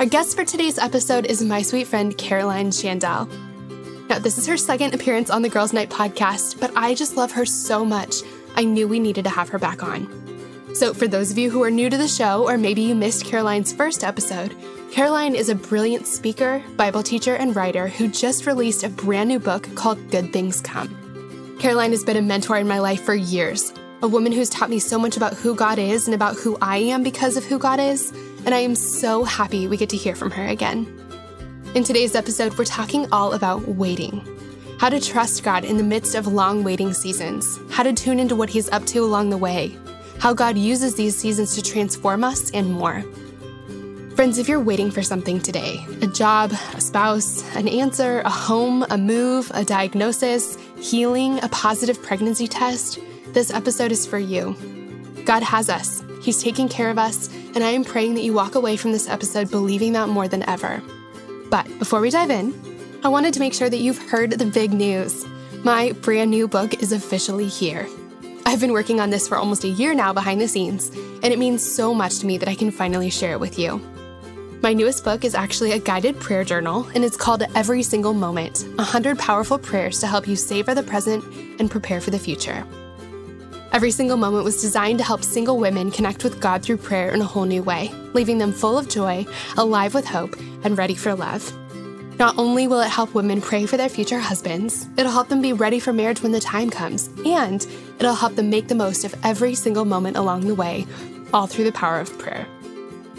Our guest for today's episode is my sweet friend Caroline Schandel. Now, this is her second appearance on the Girls Night podcast, but I just love her so much. I knew we needed to have her back on. So, for those of you who are new to the show, or maybe you missed Caroline's first episode, Caroline is a brilliant speaker, Bible teacher, and writer who just released a brand new book called Good Things Come. Caroline has been a mentor in my life for years, a woman who's taught me so much about who God is and about who I am because of who God is, and I am so happy we get to hear from her again. In today's episode, we're talking all about waiting how to trust God in the midst of long waiting seasons, how to tune into what He's up to along the way, how God uses these seasons to transform us, and more. Friends, if you're waiting for something today a job, a spouse, an answer, a home, a move, a diagnosis, healing, a positive pregnancy test this episode is for you. God has us, He's taking care of us, and I am praying that you walk away from this episode believing that more than ever. But before we dive in, I wanted to make sure that you've heard the big news. My brand new book is officially here. I've been working on this for almost a year now behind the scenes, and it means so much to me that I can finally share it with you. My newest book is actually a guided prayer journal, and it's called Every Single Moment 100 Powerful Prayers to Help You Savor the Present and Prepare for the Future. Every single moment was designed to help single women connect with God through prayer in a whole new way, leaving them full of joy, alive with hope, and ready for love. Not only will it help women pray for their future husbands, it'll help them be ready for marriage when the time comes, and it'll help them make the most of every single moment along the way, all through the power of prayer.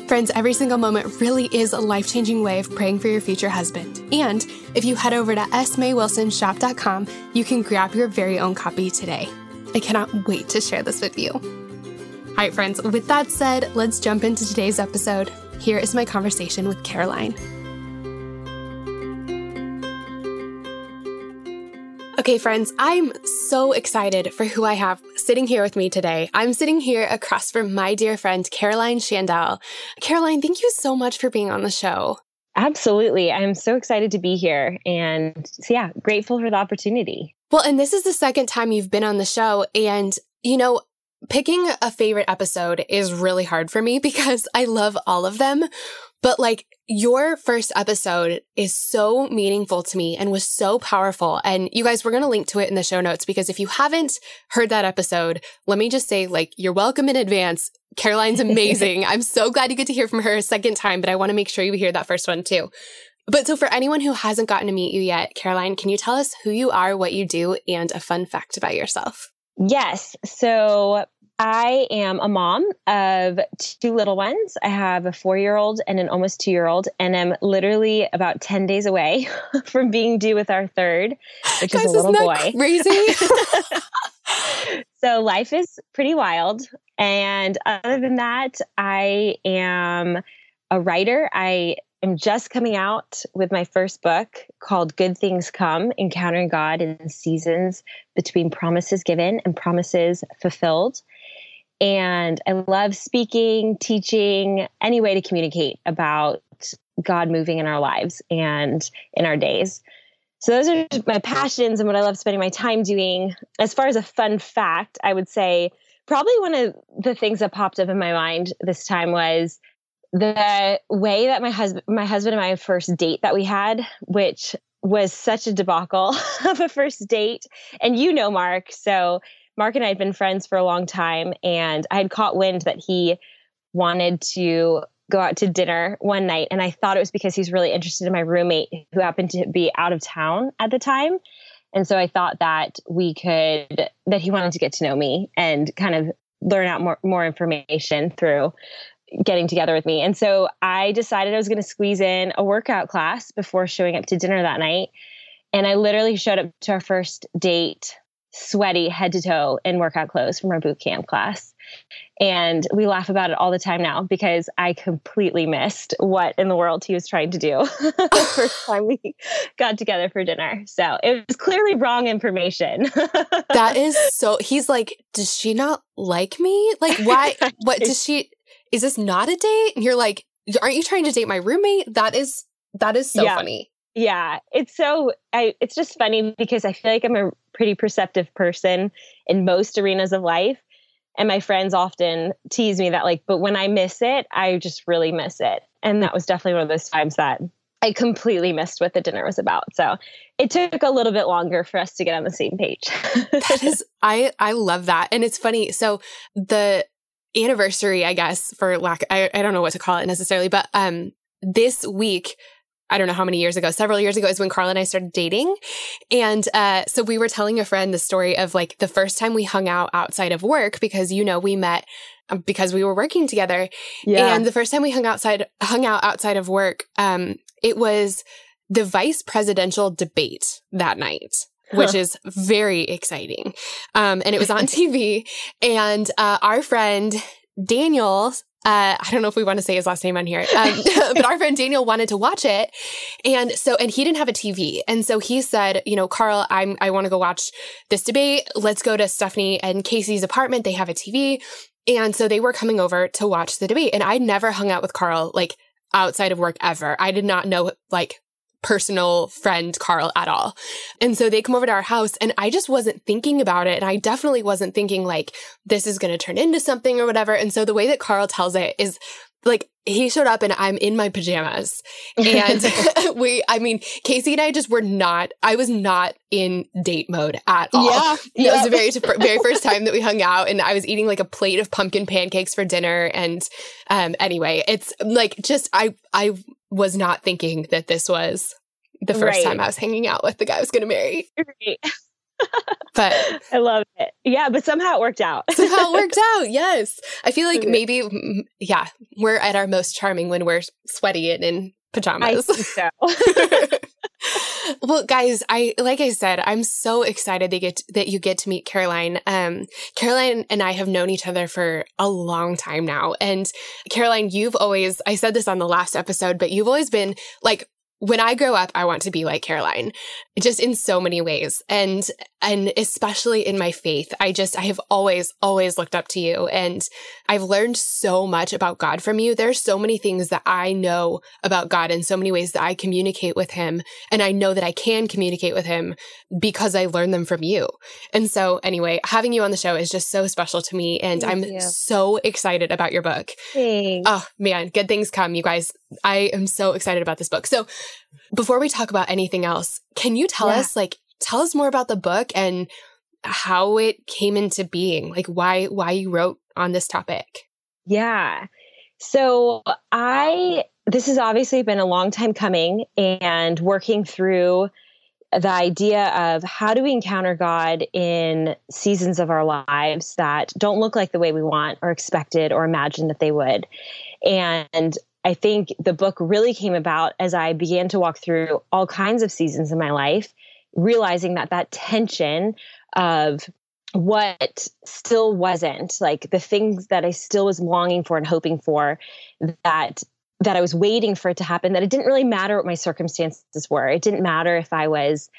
Friends, every single moment really is a life changing way of praying for your future husband. And if you head over to smaywilsonshop.com, you can grab your very own copy today. I cannot wait to share this with you. All right, friends, with that said, let's jump into today's episode. Here is my conversation with Caroline. Okay, friends, I'm so excited for who I have sitting here with me today. I'm sitting here across from my dear friend, Caroline Schandel. Caroline, thank you so much for being on the show. Absolutely. I'm so excited to be here and so yeah, grateful for the opportunity. Well, and this is the second time you've been on the show. And, you know, picking a favorite episode is really hard for me because I love all of them. But like your first episode is so meaningful to me and was so powerful. And you guys, we're going to link to it in the show notes because if you haven't heard that episode, let me just say, like, you're welcome in advance. Caroline's amazing. I'm so glad you get to hear from her a second time, but I want to make sure you hear that first one too. But so for anyone who hasn't gotten to meet you yet, Caroline, can you tell us who you are, what you do, and a fun fact about yourself? Yes. So I am a mom of two little ones. I have a four year old and an almost two year old, and I'm literally about 10 days away from being due with our third, which Guys, is a little boy. Crazy. so life is pretty wild. And other than that, I am a writer. I am just coming out with my first book called Good Things Come Encountering God in Seasons Between Promises Given and Promises Fulfilled. And I love speaking, teaching, any way to communicate about God moving in our lives and in our days. So, those are my passions and what I love spending my time doing. As far as a fun fact, I would say probably one of the things that popped up in my mind this time was the way that my husband my husband and my first date that we had which was such a debacle of a first date. And you know mark so mark and i had been friends for a long time and i had caught wind that he wanted to go out to dinner one night and i thought it was because he's really interested in my roommate who happened to be out of town at the time. And so i thought that we could that he wanted to get to know me and kind of learn out more more information through getting together with me. And so I decided I was going to squeeze in a workout class before showing up to dinner that night. And I literally showed up to our first date sweaty head to toe in workout clothes from our boot camp class. And we laugh about it all the time now because I completely missed what in the world he was trying to do the first time we got together for dinner. So it was clearly wrong information. that is so, he's like, does she not like me? Like, why? What does she, is this not a date? And you're like, aren't you trying to date my roommate? That is, that is so yeah. funny. Yeah, it's so I it's just funny because I feel like I'm a pretty perceptive person in most arenas of life and my friends often tease me that like but when I miss it, I just really miss it. And that was definitely one of those times that I completely missed what the dinner was about. So it took a little bit longer for us to get on the same page. that is I I love that. And it's funny. So the anniversary, I guess, for lack I, I don't know what to call it necessarily, but um this week I don't know how many years ago, several years ago is when Carl and I started dating. And uh, so we were telling a friend the story of like the first time we hung out outside of work because, you know, we met um, because we were working together. Yeah. And the first time we hung outside, hung out outside of work, um, it was the vice presidential debate that night. Which is very exciting. Um, and it was on TV. And uh, our friend Daniel uh, I don't know if we want to say his last name on here, um, but our friend Daniel wanted to watch it, and so and he didn't have a TV, and so he said, you know, Carl, I'm I want to go watch this debate. Let's go to Stephanie and Casey's apartment. They have a TV, and so they were coming over to watch the debate, and I never hung out with Carl like outside of work ever. I did not know like personal friend Carl at all. And so they come over to our house and I just wasn't thinking about it. And I definitely wasn't thinking like this is going to turn into something or whatever. And so the way that Carl tells it is like he showed up and I'm in my pajamas. And we, I mean, Casey and I just were not, I was not in date mode at all. Yeah. That was the very, very first time that we hung out and I was eating like a plate of pumpkin pancakes for dinner. And, um, anyway, it's like just, I, I was not thinking that this was the first right. time I was hanging out with the guy I was going to marry. Right. but I love it. Yeah, but somehow it worked out. somehow it worked out. Yes. I feel like mm-hmm. maybe, mm, mm, yeah, we're at our most charming when we're sweaty and in pajamas. I think so. well, guys, I like I said, I'm so excited that you get that you get to meet Caroline. Um, Caroline and I have known each other for a long time now, and Caroline, you've always I said this on the last episode, but you've always been like when I grow up, I want to be like Caroline, just in so many ways. And, and especially in my faith, I just, I have always, always looked up to you. And I've learned so much about God from you. There's so many things that I know about God in so many ways that I communicate with him. And I know that I can communicate with him because I learned them from you. And so anyway, having you on the show is just so special to me. And Thank I'm you. so excited about your book. Thanks. Oh man, good things come, you guys. I am so excited about this book. So before we talk about anything else, can you tell yeah. us like tell us more about the book and how it came into being? Like why why you wrote on this topic? Yeah. So I this has obviously been a long time coming and working through the idea of how do we encounter God in seasons of our lives that don't look like the way we want or expected or imagined that they would. And I think the book really came about as I began to walk through all kinds of seasons in my life, realizing that that tension of what still wasn't like the things that I still was longing for and hoping for that that I was waiting for it to happen that it didn't really matter what my circumstances were. It didn't matter if I was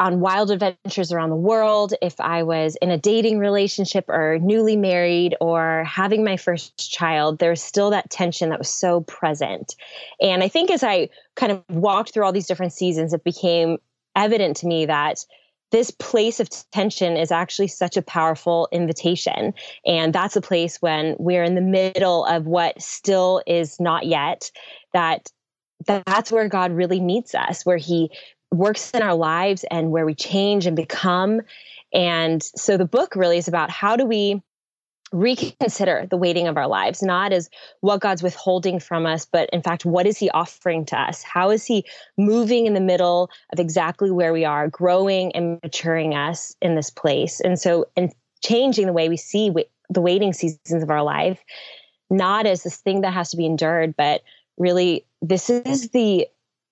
on wild adventures around the world, if I was in a dating relationship or newly married or having my first child, there was still that tension that was so present. And I think as I kind of walked through all these different seasons, it became evident to me that this place of tension is actually such a powerful invitation. And that's a place when we're in the middle of what still is not yet, that that's where God really meets us, where he works in our lives and where we change and become. And so the book really is about how do we reconsider the waiting of our lives, not as what God's withholding from us, but in fact, what is He offering to us? How is He moving in the middle of exactly where we are, growing and maturing us in this place? And so, and changing the way we see the waiting seasons of our life, not as this thing that has to be endured, but really, this is the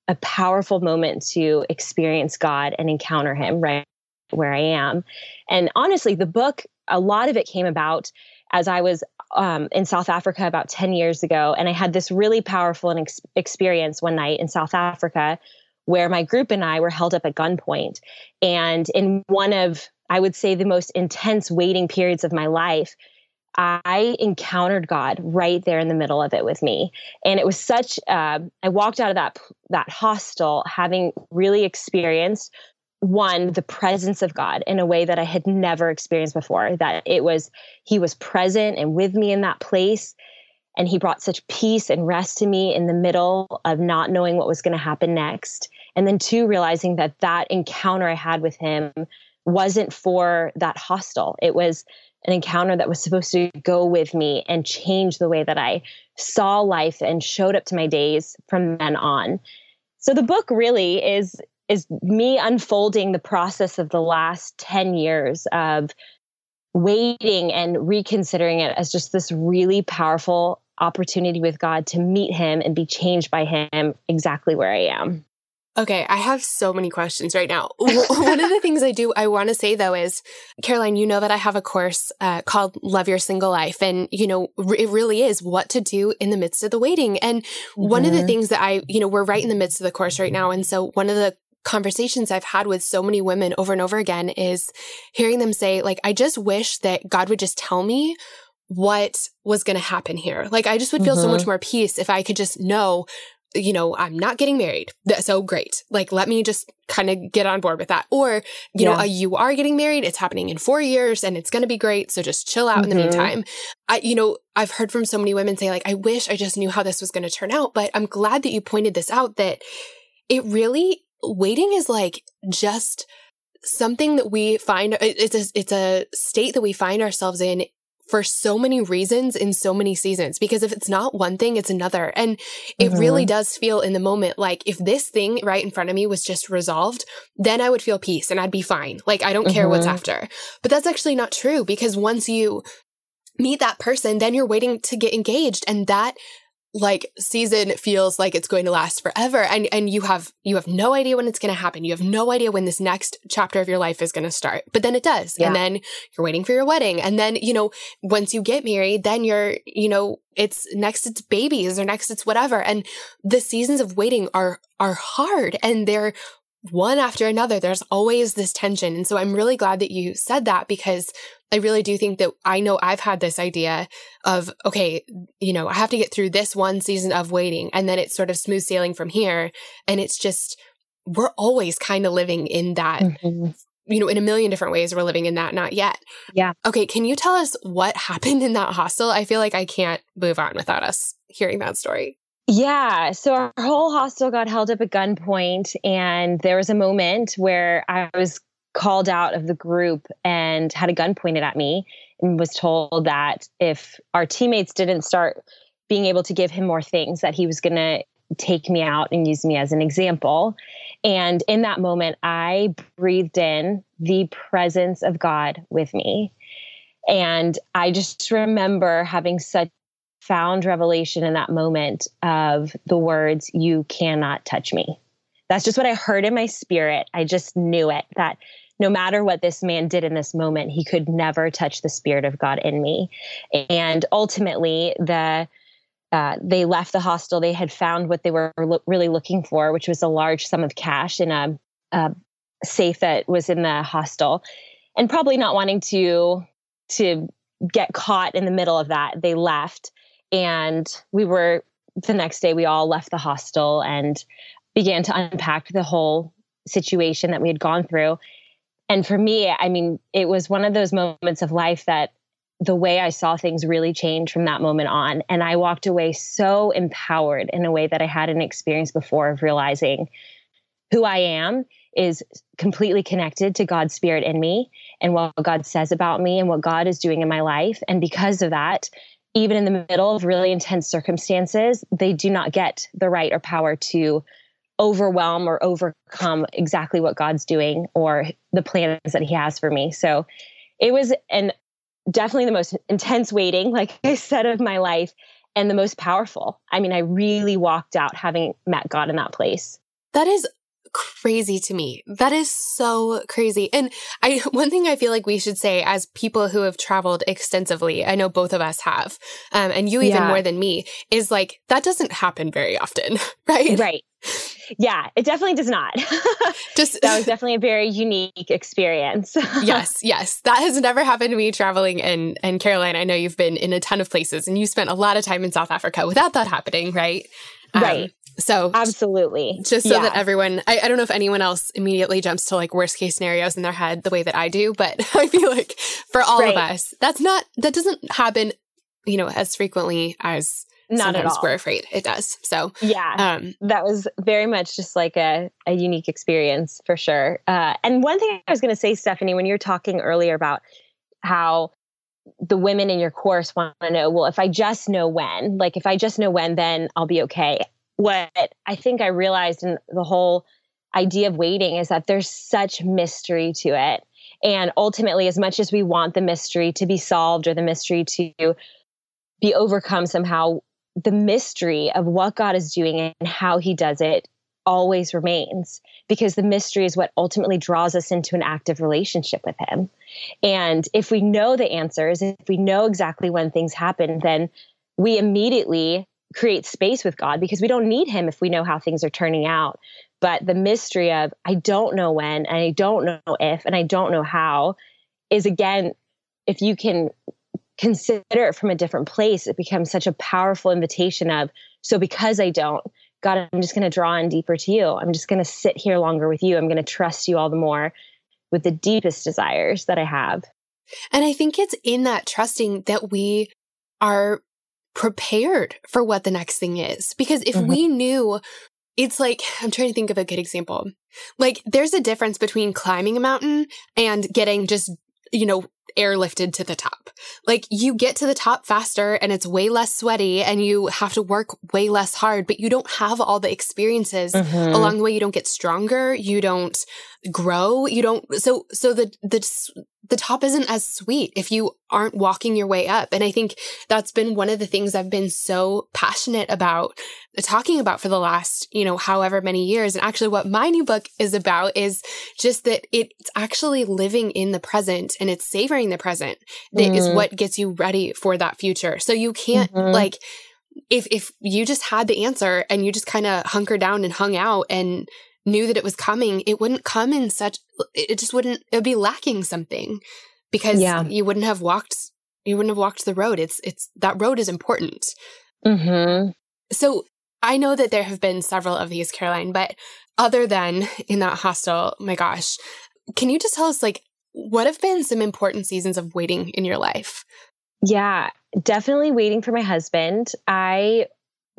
a powerful moment to experience God and encounter Him right where I am. And honestly, the book, a lot of it came about as I was um, in South Africa about 10 years ago. And I had this really powerful ex- experience one night in South Africa where my group and I were held up at gunpoint. And in one of, I would say, the most intense waiting periods of my life, I encountered God right there in the middle of it with me, and it was such. Uh, I walked out of that that hostel having really experienced one the presence of God in a way that I had never experienced before. That it was He was present and with me in that place, and He brought such peace and rest to me in the middle of not knowing what was going to happen next, and then two realizing that that encounter I had with Him wasn't for that hostel. It was an encounter that was supposed to go with me and change the way that I saw life and showed up to my days from then on. So the book really is is me unfolding the process of the last 10 years of waiting and reconsidering it as just this really powerful opportunity with God to meet him and be changed by him exactly where I am. Okay, I have so many questions right now. One of the things I do, I want to say though, is Caroline, you know that I have a course uh, called Love Your Single Life. And, you know, it really is what to do in the midst of the waiting. And mm-hmm. one of the mm-hmm. things that I, you know, we're right in the midst of the course right now. And so one of the conversations I've had with so many women over and over again is hearing them say, like, I just wish that God would just tell me what was going to happen here. Like, I just would feel mm-hmm. so much mm-hmm. more peace if I could just know you know, I'm not getting married. So great. Like, let me just kind of get on board with that. Or, you yeah. know, you are getting married. It's happening in four years and it's going to be great. So just chill out mm-hmm. in the mm-hmm. meantime. I, you know, I've heard from so many women say, like, I wish I just knew how this was going to turn out. But I'm glad that you pointed this out that it really, waiting is like just something that we find it's a, it's a state that we find ourselves in for so many reasons in so many seasons because if it's not one thing it's another and it mm-hmm. really does feel in the moment like if this thing right in front of me was just resolved then i would feel peace and i'd be fine like i don't mm-hmm. care what's mm-hmm. after but that's actually not true because once you meet that person then you're waiting to get engaged and that like season feels like it's going to last forever and and you have you have no idea when it's going to happen. You have no idea when this next chapter of your life is going to start. But then it does yeah. and then you're waiting for your wedding and then you know once you get married then you're you know it's next it's babies or next it's whatever. And the seasons of waiting are are hard and they're one after another there's always this tension and so i'm really glad that you said that because I really do think that I know I've had this idea of, okay, you know, I have to get through this one season of waiting and then it's sort of smooth sailing from here. And it's just, we're always kind of living in that, mm-hmm. you know, in a million different ways. We're living in that, not yet. Yeah. Okay. Can you tell us what happened in that hostel? I feel like I can't move on without us hearing that story. Yeah. So our whole hostel got held up at gunpoint. And there was a moment where I was called out of the group and had a gun pointed at me and was told that if our teammates didn't start being able to give him more things that he was going to take me out and use me as an example and in that moment i breathed in the presence of god with me and i just remember having such found revelation in that moment of the words you cannot touch me that's just what i heard in my spirit i just knew it that no matter what this man did in this moment, he could never touch the spirit of God in me. And ultimately, the uh, they left the hostel. They had found what they were lo- really looking for, which was a large sum of cash in a, a safe that was in the hostel, and probably not wanting to to get caught in the middle of that, they left. And we were the next day. We all left the hostel and began to unpack the whole situation that we had gone through and for me, I mean, it was one of those moments of life that the way I saw things really changed from that moment on. And I walked away so empowered in a way that I hadn't experienced before of realizing who I am is completely connected to God's spirit in me and what God says about me and what God is doing in my life. And because of that, even in the middle of really intense circumstances, they do not get the right or power to overwhelm or overcome exactly what God's doing or the plans that He has for me. So it was an definitely the most intense waiting, like I said, of my life and the most powerful. I mean, I really walked out having met God in that place. That is crazy to me. That is so crazy. And I, one thing I feel like we should say as people who have traveled extensively, I know both of us have, um, and you even yeah. more than me, is like, that doesn't happen very often, right? Right. Yeah, it definitely does not. Just that was definitely a very unique experience. yes, yes. That has never happened to me traveling and and Caroline, I know you've been in a ton of places and you spent a lot of time in South Africa without that happening, right? Right. Um, so absolutely. Just so yeah. that everyone, I, I don't know if anyone else immediately jumps to like worst case scenarios in their head the way that I do, but I feel like for all right. of us, that's not, that doesn't happen, you know, as frequently as not at all. we're afraid it does. So yeah, um, that was very much just like a, a unique experience for sure. Uh, and one thing I was going to say, Stephanie, when you were talking earlier about how the women in your course want to know, well, if I just know when, like if I just know when, then I'll be okay what I think I realized in the whole idea of waiting is that there's such mystery to it. And ultimately, as much as we want the mystery to be solved or the mystery to be overcome somehow, the mystery of what God is doing and how he does it always remains because the mystery is what ultimately draws us into an active relationship with him. And if we know the answers, if we know exactly when things happen, then we immediately create space with God because we don't need him if we know how things are turning out. But the mystery of I don't know when and I don't know if and I don't know how is again, if you can consider it from a different place, it becomes such a powerful invitation of so because I don't, God, I'm just going to draw in deeper to you. I'm just going to sit here longer with you. I'm going to trust you all the more with the deepest desires that I have. And I think it's in that trusting that we are prepared for what the next thing is. Because if mm-hmm. we knew, it's like, I'm trying to think of a good example. Like, there's a difference between climbing a mountain and getting just, you know, airlifted to the top. Like you get to the top faster and it's way less sweaty and you have to work way less hard, but you don't have all the experiences mm-hmm. along the way. You don't get stronger. You don't grow. You don't. So, so the, the, the top isn't as sweet if you aren't walking your way up. And I think that's been one of the things I've been so passionate about talking about for the last, you know, however many years. And actually what my new book is about is just that it's actually living in the present and it's savoring the present that mm-hmm. is what gets you ready for that future. So you can't mm-hmm. like, if, if you just had the answer and you just kind of hunkered down and hung out and knew that it was coming, it wouldn't come in such, it just wouldn't, it would be lacking something because yeah. you wouldn't have walked, you wouldn't have walked the road. It's, it's, that road is important. Mm-hmm. So I know that there have been several of these, Caroline, but other than in that hostel, my gosh, can you just tell us like what have been some important seasons of waiting in your life? Yeah, definitely waiting for my husband. I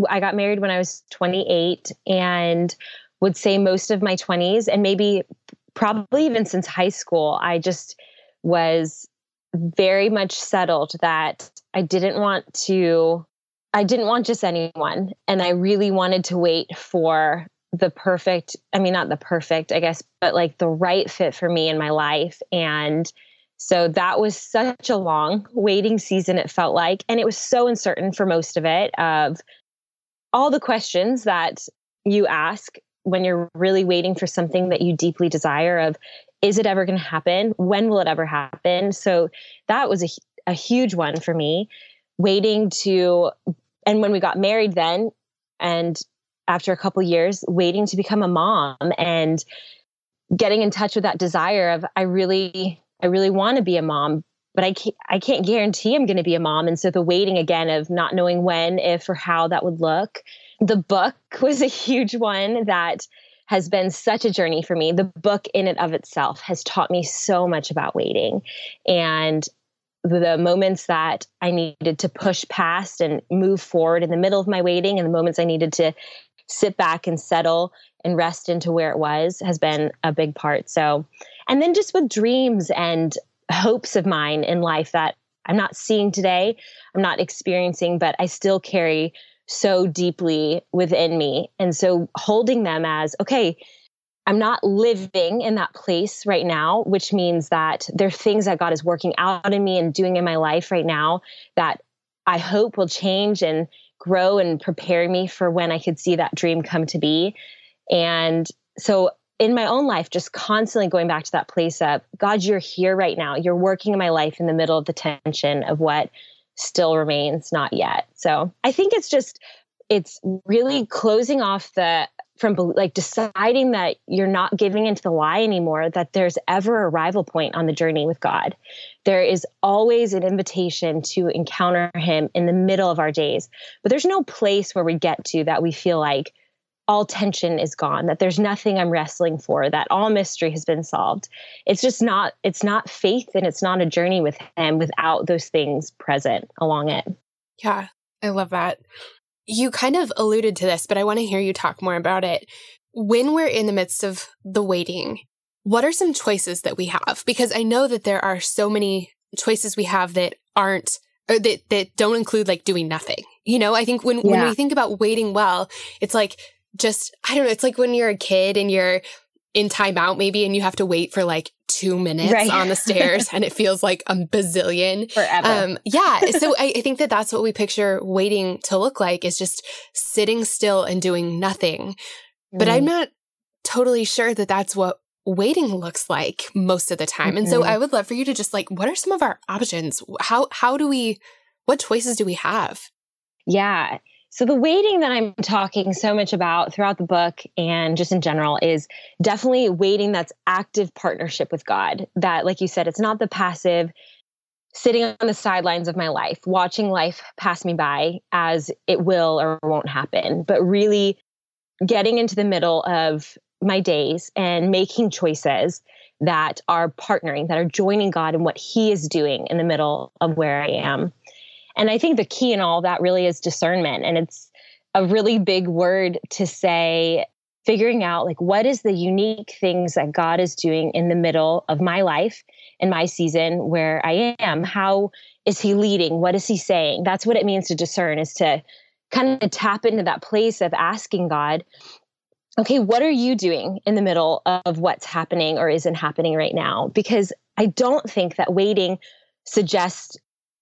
I got married when I was 28 and would say most of my 20s and maybe probably even since high school, I just was very much settled that I didn't want to I didn't want just anyone. And I really wanted to wait for the perfect I mean not the perfect I guess but like the right fit for me in my life. And so that was such a long waiting season it felt like. And it was so uncertain for most of it of all the questions that you ask when you're really waiting for something that you deeply desire of is it ever going to happen? When will it ever happen? So that was a, a huge one for me waiting to and when we got married then and after a couple years waiting to become a mom and getting in touch with that desire of i really i really want to be a mom but i can't i can't guarantee i'm going to be a mom. And so the waiting again of not knowing when if or how that would look the book was a huge one that has been such a journey for me. The book in and of itself has taught me so much about waiting and the moments that I needed to push past and move forward in the middle of my waiting and the moments I needed to sit back and settle and rest into where it was has been a big part. So, and then just with dreams and hopes of mine in life that I'm not seeing today, I'm not experiencing, but I still carry so deeply within me. And so holding them as, okay, I'm not living in that place right now, which means that there are things that God is working out in me and doing in my life right now that I hope will change and grow and prepare me for when I could see that dream come to be. And so in my own life, just constantly going back to that place of God, you're here right now. You're working in my life in the middle of the tension of what still remains not yet. So I think it's just, it's really closing off the from like deciding that you're not giving into the lie anymore that there's ever a rival point on the journey with god there is always an invitation to encounter him in the middle of our days but there's no place where we get to that we feel like all tension is gone that there's nothing i'm wrestling for that all mystery has been solved it's just not it's not faith and it's not a journey with him without those things present along it yeah i love that you kind of alluded to this, but I want to hear you talk more about it. When we're in the midst of the waiting, what are some choices that we have? Because I know that there are so many choices we have that aren't or that that don't include like doing nothing. You know, I think when yeah. when we think about waiting well, it's like just I don't know, it's like when you're a kid and you're in timeout maybe and you have to wait for like two minutes right. on the stairs and it feels like a bazillion forever. Um, yeah. So I, I, think that that's what we picture waiting to look like is just sitting still and doing nothing. But I'm mm-hmm. not totally sure that that's what waiting looks like most of the time. Mm-hmm. And so mm-hmm. I would love for you to just like, what are some of our options? How, how do we, what choices do we have? Yeah. So, the waiting that I'm talking so much about throughout the book and just in general is definitely waiting that's active partnership with God. That, like you said, it's not the passive sitting on the sidelines of my life, watching life pass me by as it will or won't happen, but really getting into the middle of my days and making choices that are partnering, that are joining God in what He is doing in the middle of where I am. And I think the key in all that really is discernment. And it's a really big word to say, figuring out like what is the unique things that God is doing in the middle of my life in my season where I am. How is he leading? What is he saying? That's what it means to discern is to kind of tap into that place of asking God, okay, what are you doing in the middle of what's happening or isn't happening right now? Because I don't think that waiting suggests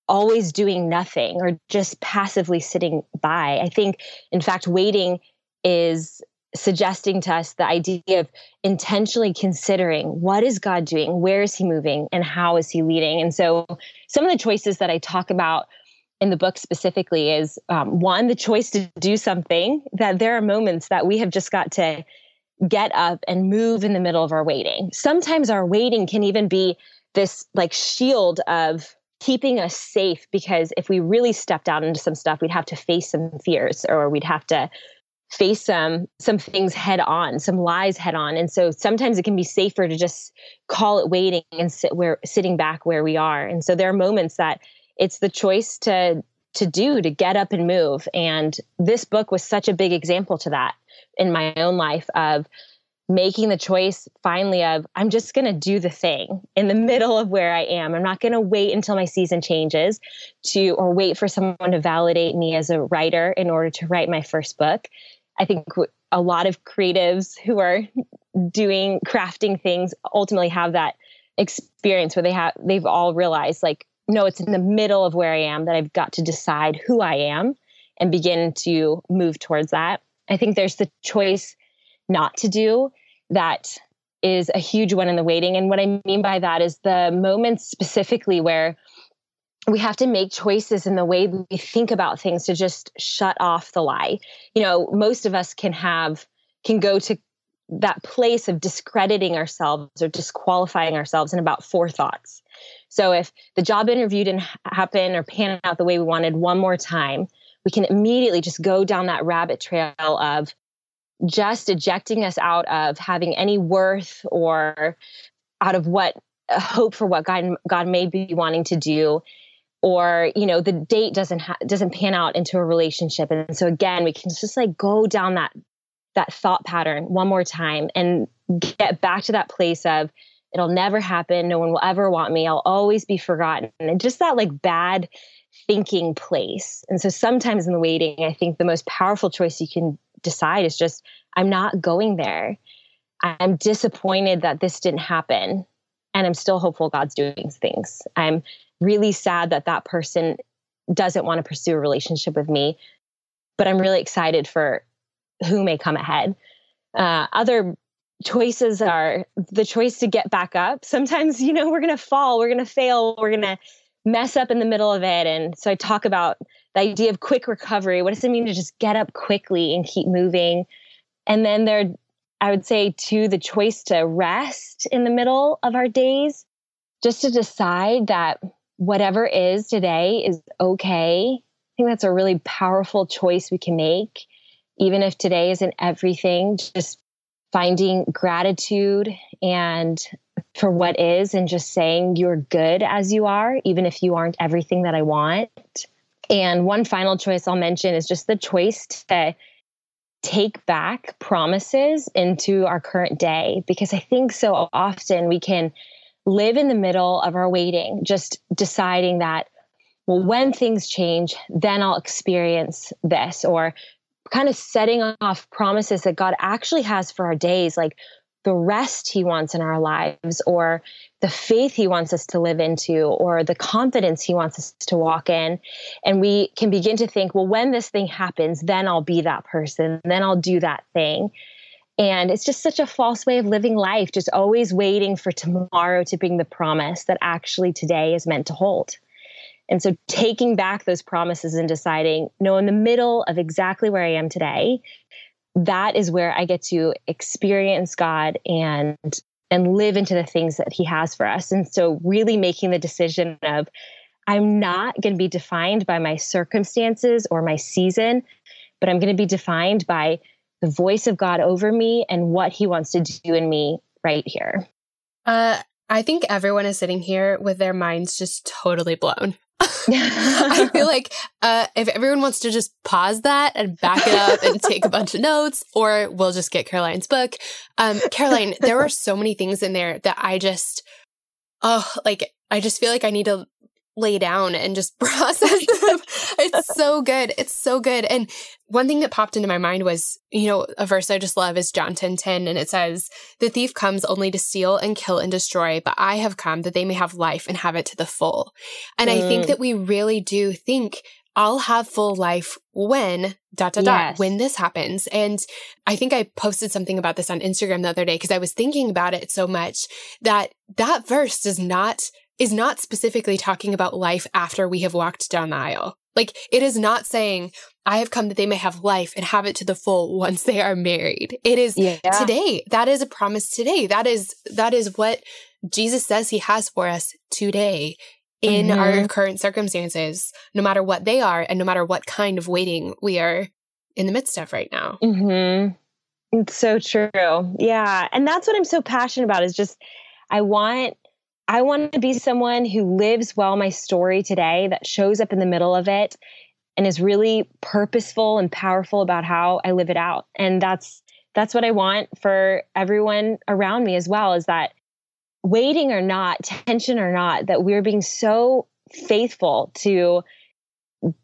always doing nothing or just passively sitting by. I think, in fact, waiting is suggesting to us the idea of intentionally considering what is God doing, where is He moving, and how is He leading. And so, some of the choices that I talk about in the book specifically is um, one, the choice to do something, that there are moments that we have just got to get up and move in the middle of our waiting. Sometimes our waiting can even be this like shield of keeping us safe because if we really stepped out into some stuff, we'd have to face some fears or we'd have to face some some things head on, some lies head on. And so sometimes it can be safer to just call it waiting and sit where sitting back where we are. And so there are moments that it's the choice to to do to get up and move. And this book was such a big example to that in my own life of making the choice finally of I'm just going to do the thing in the middle of where I am. I'm not going to wait until my season changes to or wait for someone to validate me as a writer in order to write my first book. I think a lot of creatives who are doing crafting things ultimately have that experience where they have they've all realized like no it's in the middle of where I am that I've got to decide who I am and begin to move towards that. I think there's the choice not to do that is a huge one in the waiting. And what I mean by that is the moments specifically where we have to make choices in the way we think about things to just shut off the lie. You know, most of us can have, can go to that place of discrediting ourselves or disqualifying ourselves in about four thoughts. So if the job interview didn't happen or pan out the way we wanted one more time, we can immediately just go down that rabbit trail of just ejecting us out of having any worth or out of what uh, hope for what God God may be wanting to do. Or you know the date doesn't ha- doesn't pan out into a relationship. And so again we can just like go down that that thought pattern one more time and get back to that place of it'll never happen. No one will ever want me. I'll always be forgotten. And just that like bad thinking place. And so sometimes in the waiting i think the most powerful choice you can decide is just I'm not going there. I'm disappointed that this didn't happen. And I'm still hopeful God's doing things. I'm really sad that that person doesn't want to pursue a relationship with me, but I'm really excited for who may come ahead. Uh, other choices are the choice to get back up. Sometimes, you know, we're going to fall, we're going to fail, we're going to mess up in the middle of it. And so I talk about the idea of quick recovery. What does it mean to just get up quickly and keep moving? And then there, I would say, to the choice to rest in the middle of our days, just to decide that whatever is today is okay. I think that's a really powerful choice we can make. Even if today isn't everything, just finding gratitude and for what is and just saying you're good as you are, even if you aren't everything that I want. And one final choice I'll mention is just the choice to take back promises into our current day, because I think so often we can live in the middle of our waiting, just deciding that, well, when things change, then I'll experience this, or kind of setting off promises that God actually has for our days, like the rest He wants in our lives, or the faith He wants us to live into, or the confidence He wants us to walk in. And we can begin to think, well, when this thing happens, then I'll be that person, then I'll do that thing. And it's just such a false way of living life, just always waiting for tomorrow to bring the promise that actually today is meant to hold. And so taking back those promises and deciding, no, in the middle of exactly where I am today, that is where I get to experience God and and live into the things that he has for us. And so really making the decision of I'm not going to be defined by my circumstances or my season, but I'm going to be defined by the voice of God over me and what he wants to do in me right here. Uh I think everyone is sitting here with their minds just totally blown. I feel like uh, if everyone wants to just pause that and back it up and take a bunch of notes, or we'll just get Caroline's book. Um, Caroline, there were so many things in there that I just, oh, like I just feel like I need to lay down and just process them. it's so good. It's so good. And one thing that popped into my mind was, you know, a verse I just love is John 10 10, and it says, The thief comes only to steal and kill and destroy, but I have come that they may have life and have it to the full. And mm. I think mm. that we really do think I'll have full life when dot dot dot when this happens. And I think I posted something about this on Instagram the other day because I was thinking about it so much that that verse does not is not specifically talking about life after we have walked down the aisle. Like it is not saying, I have come that they may have life and have it to the full once they are married. It is yeah. today. That is a promise today. That is, that is what Jesus says he has for us today in mm-hmm. our current circumstances, no matter what they are and no matter what kind of waiting we are in the midst of right now. Mm-hmm. It's so true. Yeah. And that's what I'm so passionate about is just, I want I want to be someone who lives well my story today, that shows up in the middle of it and is really purposeful and powerful about how I live it out. And that's that's what I want for everyone around me as well is that waiting or not, tension or not, that we're being so faithful to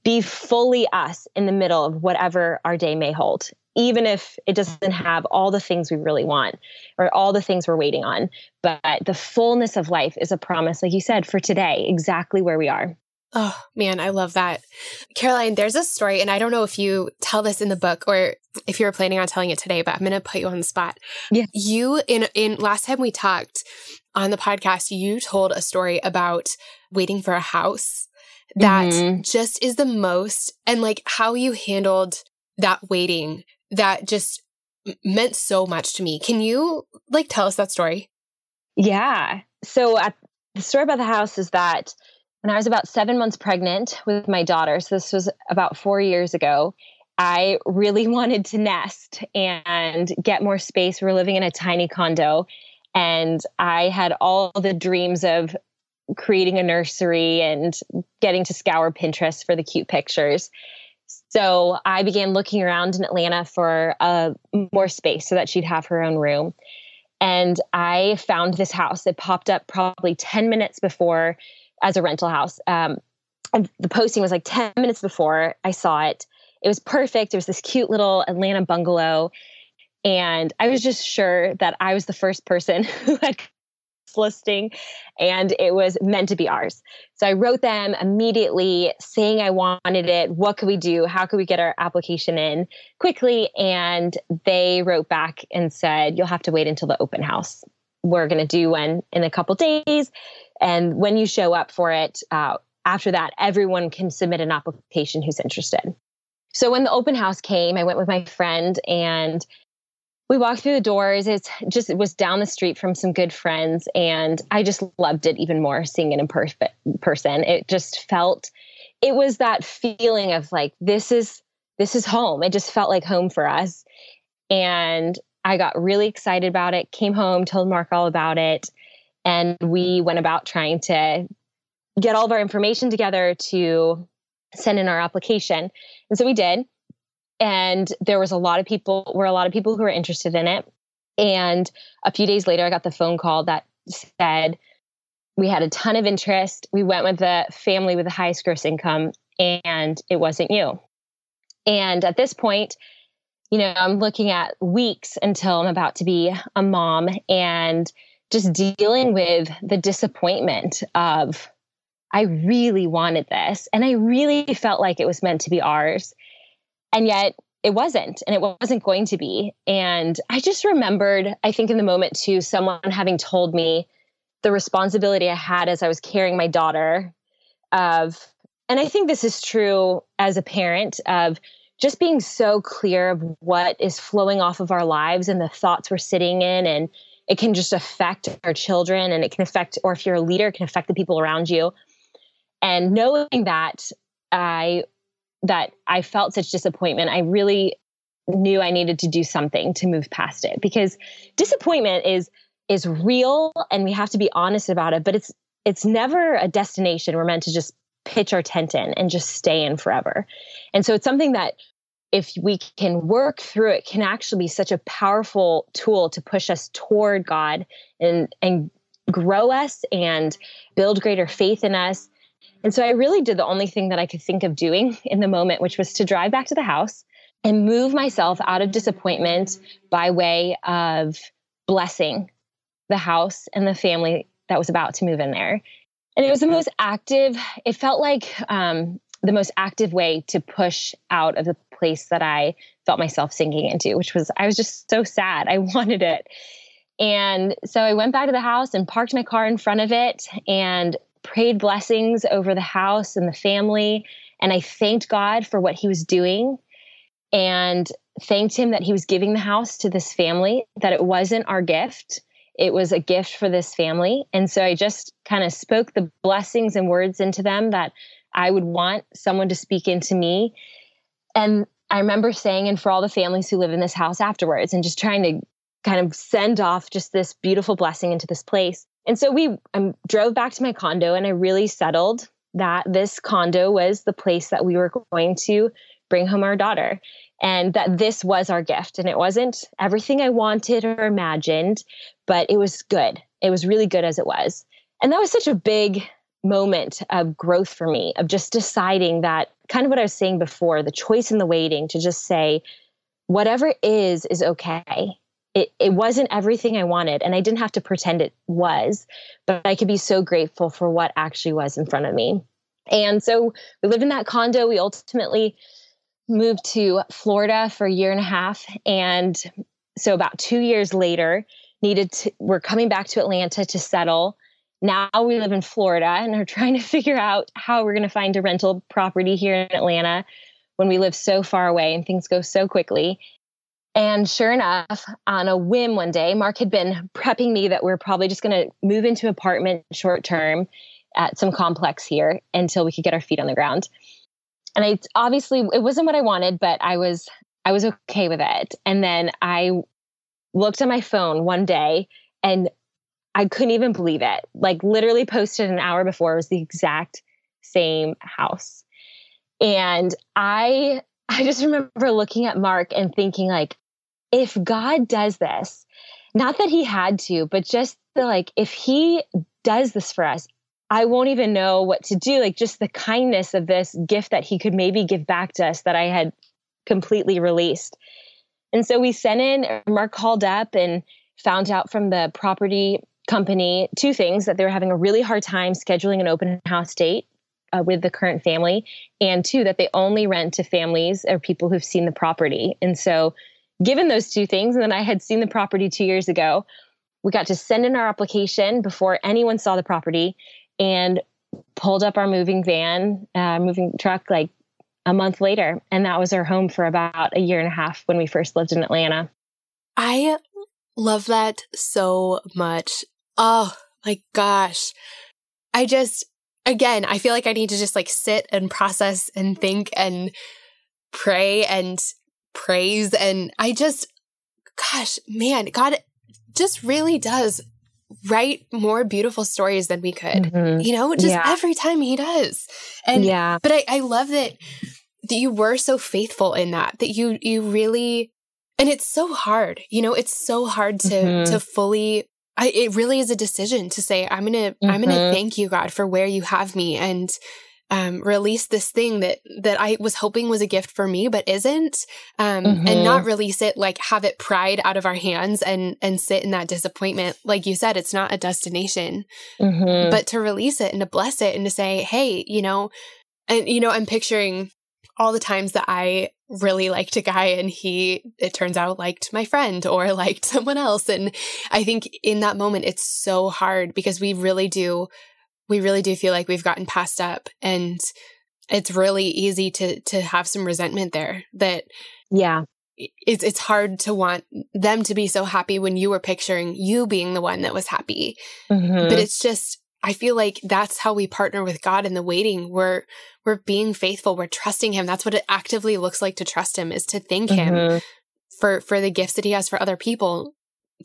be fully us in the middle of whatever our day may hold even if it doesn't have all the things we really want or all the things we're waiting on. But the fullness of life is a promise, like you said, for today, exactly where we are. Oh man, I love that. Caroline, there's a story, and I don't know if you tell this in the book or if you're planning on telling it today, but I'm gonna put you on the spot. Yeah. You in in last time we talked on the podcast, you told a story about waiting for a house that mm-hmm. just is the most and like how you handled that waiting that just meant so much to me. Can you like tell us that story? Yeah. So at, the story about the house is that when I was about seven months pregnant with my daughter, so this was about four years ago, I really wanted to nest and get more space. We were living in a tiny condo, and I had all the dreams of creating a nursery and getting to scour Pinterest for the cute pictures. So I began looking around in Atlanta for uh, more space so that she'd have her own room. And I found this house. It popped up probably 10 minutes before as a rental house. Um, the posting was like 10 minutes before I saw it. It was perfect. It was this cute little Atlanta bungalow. And I was just sure that I was the first person who had listing and it was meant to be ours. So I wrote them immediately saying I wanted it. What could we do? How could we get our application in quickly? And they wrote back and said, You'll have to wait until the open house. We're going to do one in a couple days. And when you show up for it, uh, after that, everyone can submit an application who's interested. So when the open house came, I went with my friend and we walked through the doors. It's just it was down the street from some good friends, and I just loved it even more seeing it in per- person. It just felt, it was that feeling of like this is this is home. It just felt like home for us, and I got really excited about it. Came home, told Mark all about it, and we went about trying to get all of our information together to send in our application. And so we did and there was a lot of people were a lot of people who were interested in it. And a few days later i got the phone call that said we had a ton of interest. We went with the family with the highest gross income and it wasn't you. And at this point you know i'm looking at weeks until i'm about to be a mom and just dealing with the disappointment of i really wanted this and i really felt like it was meant to be ours and yet it wasn't, and it wasn't going to be. And I just remembered, I think in the moment too, someone having told me the responsibility I had as I was carrying my daughter of, and I think this is true as a parent of just being so clear of what is flowing off of our lives and the thoughts we're sitting in and it can just affect our children and it can affect or if you're a leader it can affect the people around you and knowing that i that I felt such disappointment, I really knew I needed to do something to move past it because disappointment is is real and we have to be honest about it, but it's it's never a destination we're meant to just pitch our tent in and just stay in forever. And so it's something that if we can work through it can actually be such a powerful tool to push us toward God and and grow us and build greater faith in us and so I really did the only thing that I could think of doing in the moment, which was to drive back to the house and move myself out of disappointment by way of blessing the house and the family that was about to move in there. And it was the most active, it felt like um, the most active way to push out of the place that I felt myself sinking into, which was, I was just so sad. I wanted it. And so I went back to the house and parked my car in front of it and prayed blessings over the house and the family. And I thanked God for what he was doing and thanked him that he was giving the house to this family, that it wasn't our gift. It was a gift for this family. And so I just kind of spoke the blessings and words into them that I would want someone to speak into me. And I remember saying, and for all the families who live in this house afterwards, and just trying to kind of send off just this beautiful blessing into this place. And so we um, drove back to my condo and I really settled that this condo was the place that we were going to bring home our daughter and that this was our gift. And it wasn't everything I wanted or imagined, but it was good. It was really good as it was. And that was such a big moment of growth for me, of just deciding that kind of what I was saying before the choice and the waiting to just say, whatever is, is okay it, it wasn't everything I wanted, and I didn't have to pretend it was, but I could be so grateful for what actually was in front of me. And so we lived in that condo. We ultimately moved to Florida for a year and a half. And so about two years later, needed to, we're coming back to Atlanta to settle. Now we live in Florida and are trying to figure out how we're going to find a rental property here in Atlanta when we live so far away and things go so quickly. And sure enough, on a whim one day, Mark had been prepping me that we're probably just going to move into an apartment short term at some complex here until we could get our feet on the ground. And I obviously it wasn't what I wanted, but I was I was okay with it. And then I looked at my phone one day and I couldn't even believe it. Like literally posted an hour before it was the exact same house. And I I just remember looking at Mark and thinking like if God does this, not that he had to, but just the like, if he does this for us, I won't even know what to do. Like, just the kindness of this gift that he could maybe give back to us that I had completely released. And so we sent in, Mark called up and found out from the property company two things that they were having a really hard time scheduling an open house date uh, with the current family, and two, that they only rent to families or people who've seen the property. And so, given those two things, and then I had seen the property two years ago, we got to send in our application before anyone saw the property and pulled up our moving van, uh, moving truck like a month later. And that was our home for about a year and a half when we first lived in Atlanta. I love that so much. Oh my gosh. I just, again, I feel like I need to just like sit and process and think and pray and praise. And I just, gosh, man, God just really does write more beautiful stories than we could. Mm-hmm. You know, just yeah. every time he does. And yeah. But I, I love that that you were so faithful in that. That you you really and it's so hard. You know, it's so hard to mm-hmm. to fully I, it really is a decision to say i'm gonna mm-hmm. i'm gonna mm-hmm. thank you god for where you have me and um, release this thing that that I was hoping was a gift for me, but isn't, um, mm-hmm. and not release it like have it pried out of our hands and and sit in that disappointment. Like you said, it's not a destination, mm-hmm. but to release it and to bless it and to say, hey, you know, and you know, I'm picturing all the times that I really liked a guy and he it turns out liked my friend or liked someone else and i think in that moment it's so hard because we really do we really do feel like we've gotten passed up and it's really easy to to have some resentment there that yeah. it's it's hard to want them to be so happy when you were picturing you being the one that was happy. Mm-hmm. but it's just i feel like that's how we partner with god in the waiting. We're we're being faithful. We're trusting him. That's what it actively looks like to trust him is to thank mm-hmm. him for for the gifts that he has for other people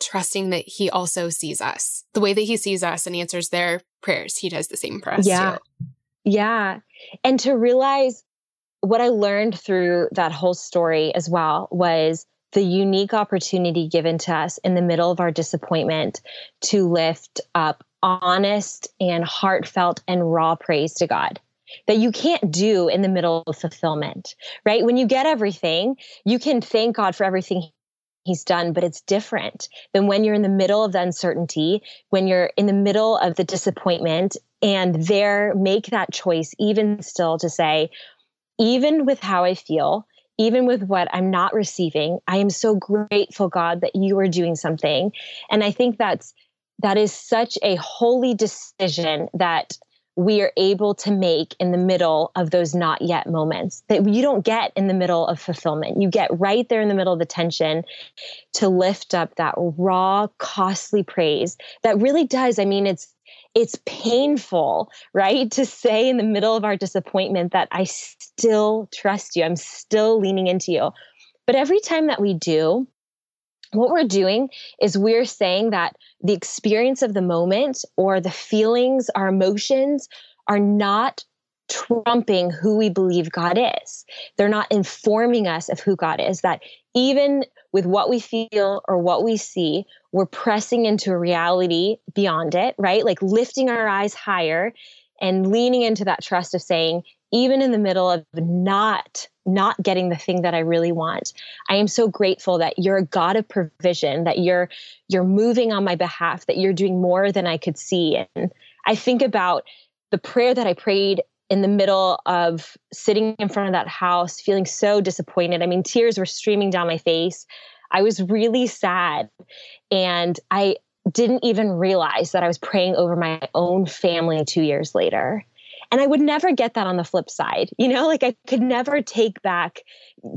trusting that he also sees us the way that he sees us and answers their prayers he does the same for us yeah too. yeah and to realize what i learned through that whole story as well was the unique opportunity given to us in the middle of our disappointment to lift up honest and heartfelt and raw praise to god that you can't do in the middle of fulfillment, right? When you get everything, you can thank God for everything he's done, but it's different than when you're in the middle of the uncertainty, when you're in the middle of the disappointment, and there make that choice, even still, to say, even with how I feel, even with what I'm not receiving, I am so grateful, God, that you are doing something. And I think that's that is such a holy decision that we are able to make in the middle of those not yet moments that you don't get in the middle of fulfillment. You get right there in the middle of the tension to lift up that raw, costly praise that really does. I mean, it's it's painful, right? To say in the middle of our disappointment that I still trust you. I'm still leaning into you. But every time that we do, what we're doing is we're saying that the experience of the moment or the feelings, our emotions are not trumping who we believe God is. They're not informing us of who God is. That even with what we feel or what we see, we're pressing into a reality beyond it, right? Like lifting our eyes higher and leaning into that trust of saying, even in the middle of not not getting the thing that I really want. I am so grateful that you're a God of provision, that you're you're moving on my behalf, that you're doing more than I could see. And I think about the prayer that I prayed in the middle of sitting in front of that house, feeling so disappointed. I mean, tears were streaming down my face. I was really sad. And I didn't even realize that I was praying over my own family two years later. And I would never get that on the flip side. You know, like I could never take back,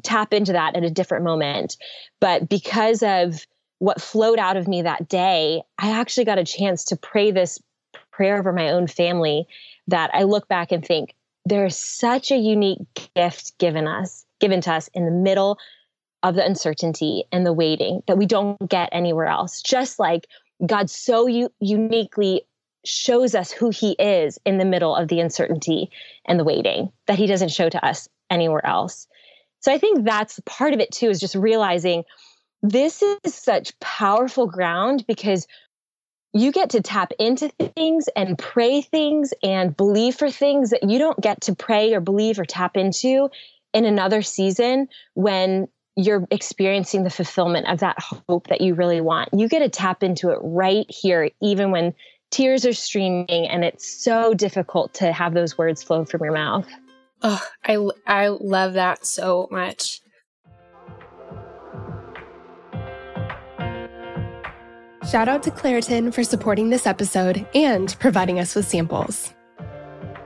tap into that at a different moment. But because of what flowed out of me that day, I actually got a chance to pray this prayer over my own family that I look back and think there's such a unique gift given us, given to us in the middle of the uncertainty and the waiting that we don't get anywhere else. Just like God so u- uniquely shows us who he is in the middle of the uncertainty and the waiting that he doesn't show to us anywhere else. So I think that's part of it too, is just realizing this is such powerful ground because you get to tap into things and pray things and believe for things that you don't get to pray or believe or tap into in another season when you're experiencing the fulfillment of that hope that you really want. You get to tap into it right here, even when tears are streaming and it's so difficult to have those words flow from your mouth. Oh, I, I love that so much. Shout out to Claritin for supporting this episode and providing us with samples.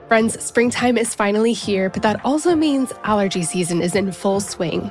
Friends, springtime is finally here, but that also means allergy season is in full swing.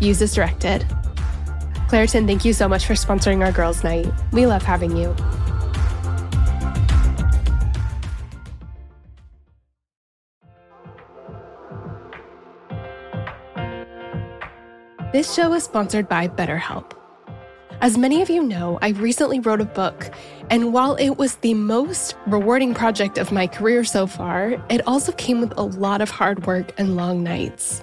Use as directed. Claritin, thank you so much for sponsoring our girls' night. We love having you. This show is sponsored by BetterHelp. As many of you know, I recently wrote a book, and while it was the most rewarding project of my career so far, it also came with a lot of hard work and long nights.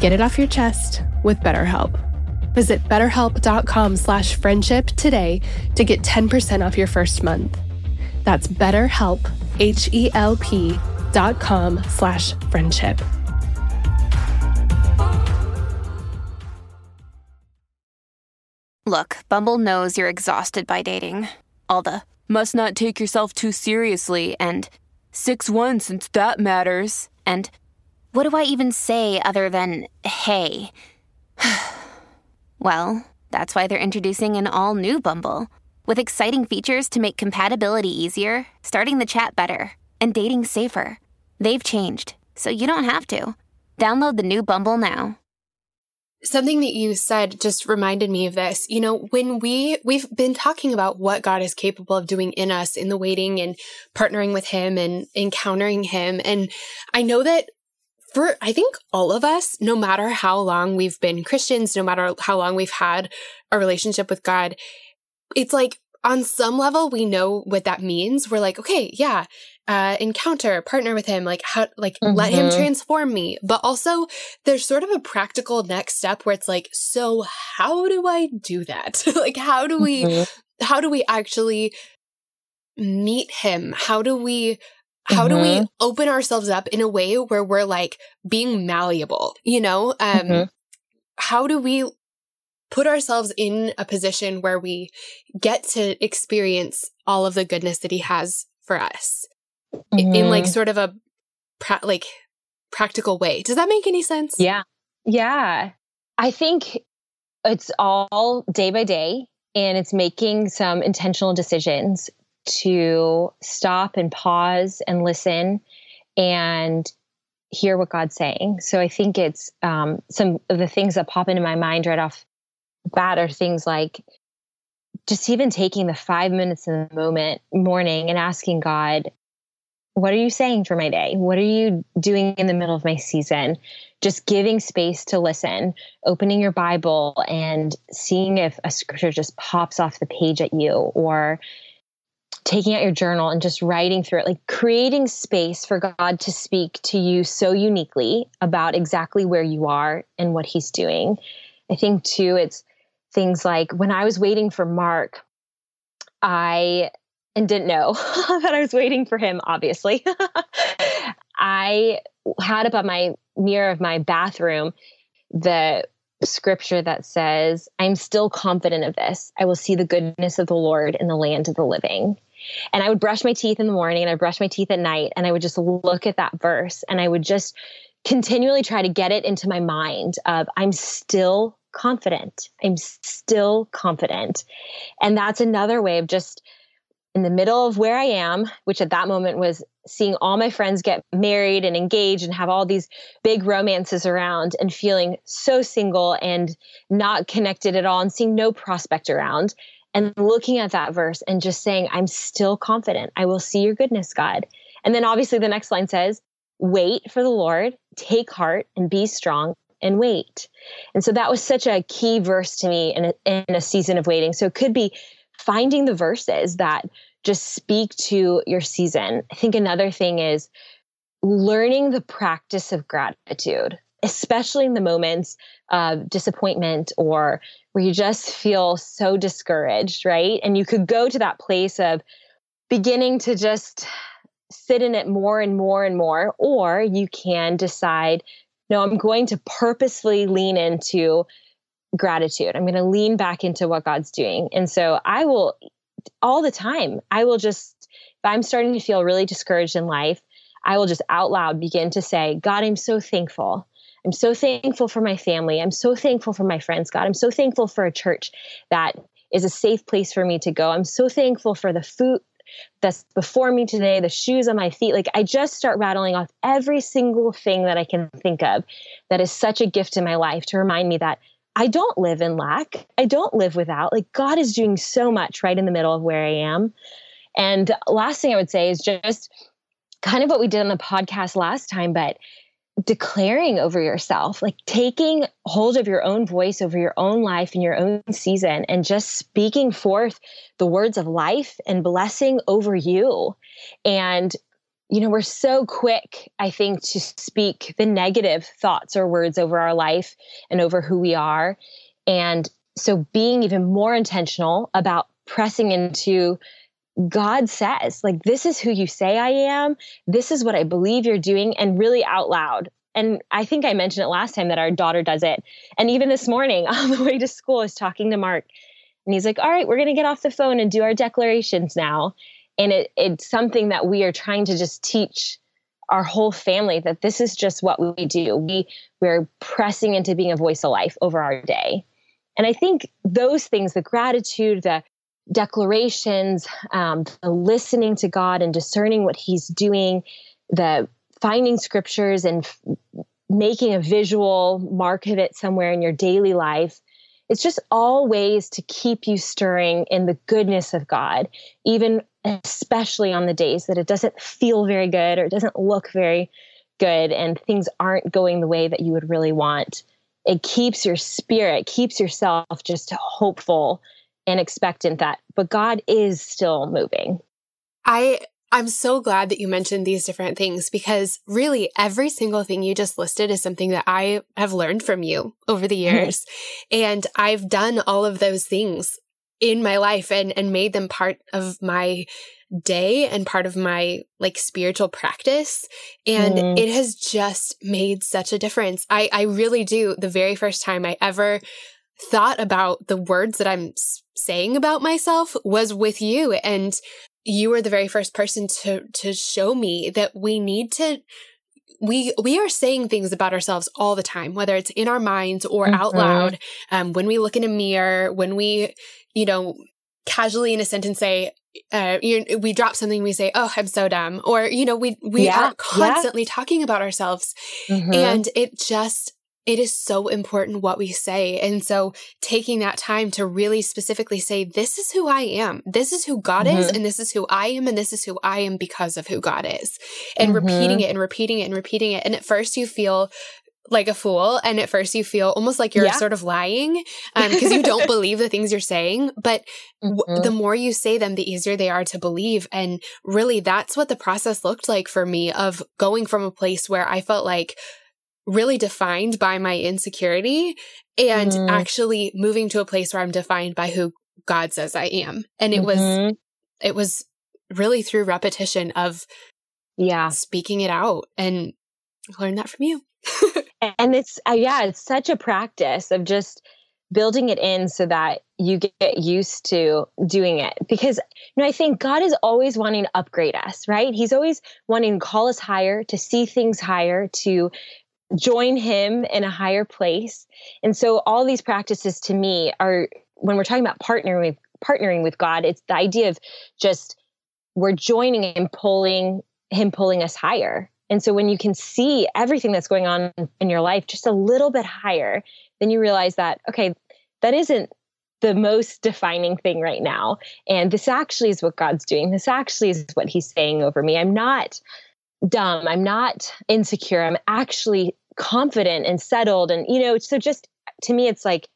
Get it off your chest with BetterHelp. Visit betterhelp.com slash friendship today to get 10% off your first month. That's BetterHelp, H-E-L-P dot com slash friendship. Look, Bumble knows you're exhausted by dating. All the must not take yourself too seriously and 6-1 since that matters. And what do I even say other than hey? well, that's why they're introducing an all new Bumble. with exciting features to make compatibility easier, starting the chat better, and dating safer. They've changed, so you don't have to. Download the new Bumble now. Something that you said just reminded me of this. You know, when we we've been talking about what God is capable of doing in us in the waiting and partnering with him and encountering him and I know that for I think all of us, no matter how long we've been Christians, no matter how long we've had a relationship with God, it's like on some level we know what that means. We're like, okay, yeah, uh, encounter, partner with him, like how, like mm-hmm. let him mm-hmm. transform me. But also there's sort of a practical next step where it's like, so how do I do that? like, how do we, mm-hmm. how do we actually meet him? How do we, how mm-hmm. do we mm-hmm. open ourselves up in a way where we're like being malleable, you know? Um, mm-hmm. how do we put ourselves in a position where we get to experience all of the goodness that he has for us mm-hmm. in like sort of a pra- like practical way. Does that make any sense? Yeah. Yeah. I think it's all day by day and it's making some intentional decisions to stop and pause and listen and hear what God's saying. So I think it's um, some of the things that pop into my mind right off bat are things like just even taking the five minutes in the moment morning and asking God, what are you saying for my day? What are you doing in the middle of my season? Just giving space to listen, opening your Bible and seeing if a scripture just pops off the page at you or taking out your journal and just writing through it, like creating space for God to speak to you so uniquely about exactly where you are and what He's doing. I think too, it's things like when I was waiting for Mark, I and didn't know that I was waiting for him, obviously. I had up on my mirror of my bathroom the scripture that says, I'm still confident of this. I will see the goodness of the Lord in the land of the living. And I would brush my teeth in the morning and I brush my teeth at night and I would just look at that verse and I would just continually try to get it into my mind of I'm still confident. I'm still confident. And that's another way of just in the middle of where I am, which at that moment was seeing all my friends get married and engaged and have all these big romances around and feeling so single and not connected at all and seeing no prospect around and looking at that verse and just saying, I'm still confident. I will see your goodness, God. And then obviously the next line says, wait for the Lord, take heart and be strong and wait. And so that was such a key verse to me in a, in a season of waiting. So it could be finding the verses that just speak to your season. I think another thing is learning the practice of gratitude, especially in the moments of disappointment or where you just feel so discouraged, right? And you could go to that place of beginning to just sit in it more and more and more, or you can decide, no, I'm going to purposely lean into gratitude. I'm going to lean back into what God's doing. And so I will all the time, I will just, if I'm starting to feel really discouraged in life, I will just out loud begin to say, God, I'm so thankful I'm so thankful for my family. I'm so thankful for my friends, God. I'm so thankful for a church that is a safe place for me to go. I'm so thankful for the food that's before me today, the shoes on my feet. Like I just start rattling off every single thing that I can think of that is such a gift in my life to remind me that I don't live in lack. I don't live without. Like God is doing so much right in the middle of where I am. And last thing I would say is just kind of what we did on the podcast last time, but declaring over yourself, like taking hold of your own voice over your own life and your own season and just speaking forth the words of life and blessing over you. And, you know, we're so quick, I think, to speak the negative thoughts or words over our life and over who we are. And so being even more intentional about pressing into God says, like, this is who you say I am. This is what I believe you're doing, and really out loud. And I think I mentioned it last time that our daughter does it. And even this morning on the way to school, I was talking to Mark, and he's like, All right, we're going to get off the phone and do our declarations now. And it, it's something that we are trying to just teach our whole family that this is just what we do. We we're pressing into being a voice of life over our day. And I think those things, the gratitude, the declarations, um, the listening to God and discerning what He's doing, the finding scriptures and f- making a visual mark of it somewhere in your daily life. It's just all ways to keep you stirring in the goodness of God, even especially on the days that it doesn't feel very good or it doesn't look very good and things aren't going the way that you would really want. It keeps your spirit, keeps yourself just hopeful and expectant that, but God is still moving. I I'm so glad that you mentioned these different things because really every single thing you just listed is something that I have learned from you over the years. and I've done all of those things in my life and and made them part of my day and part of my like spiritual practice and mm. it has just made such a difference i i really do the very first time i ever thought about the words that i'm saying about myself was with you and you were the very first person to to show me that we need to we we are saying things about ourselves all the time whether it's in our minds or mm-hmm. out loud um, when we look in a mirror when we you know casually in a sentence say uh, you, we drop something we say oh i'm so dumb or you know we we yeah, are constantly yeah. talking about ourselves mm-hmm. and it just it is so important what we say and so taking that time to really specifically say this is who i am this is who god mm-hmm. is and this is who i am and this is who i am because of who god is and mm-hmm. repeating it and repeating it and repeating it and at first you feel like a fool. And at first you feel almost like you're yeah. sort of lying because um, you don't believe the things you're saying. But mm-hmm. the more you say them, the easier they are to believe. And really, that's what the process looked like for me of going from a place where I felt like really defined by my insecurity and mm-hmm. actually moving to a place where I'm defined by who God says I am. And it mm-hmm. was, it was really through repetition of, yeah, speaking it out and learn that from you. and it's uh, yeah it's such a practice of just building it in so that you get used to doing it because you know i think god is always wanting to upgrade us right he's always wanting to call us higher to see things higher to join him in a higher place and so all these practices to me are when we're talking about partnering with partnering with god it's the idea of just we're joining and pulling him pulling us higher and so when you can see everything that's going on in your life just a little bit higher, then you realize that, okay, that isn't the most defining thing right now. And this actually is what God's doing. This actually is what He's saying over me. I'm not dumb. I'm not insecure. I'm actually confident and settled. And, you know, so just to me, it's like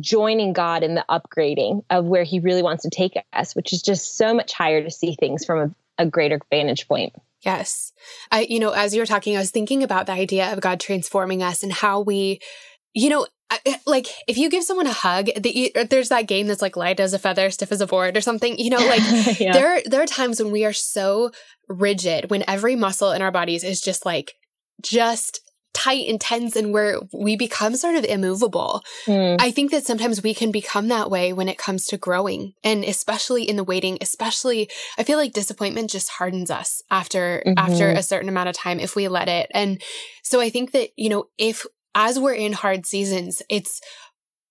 joining God in the upgrading of where He really wants to take us, which is just so much higher to see things from a, a greater vantage point. Yes. I, you know, as you were talking, I was thinking about the idea of God transforming us and how we, you know, like if you give someone a hug, the, there's that game that's like light as a feather, stiff as a board or something, you know, like yeah. there, there are times when we are so rigid, when every muscle in our bodies is just like, just tight and tense and where we become sort of immovable. Mm. I think that sometimes we can become that way when it comes to growing and especially in the waiting, especially I feel like disappointment just hardens us after mm-hmm. after a certain amount of time if we let it. And so I think that, you know, if as we're in hard seasons, it's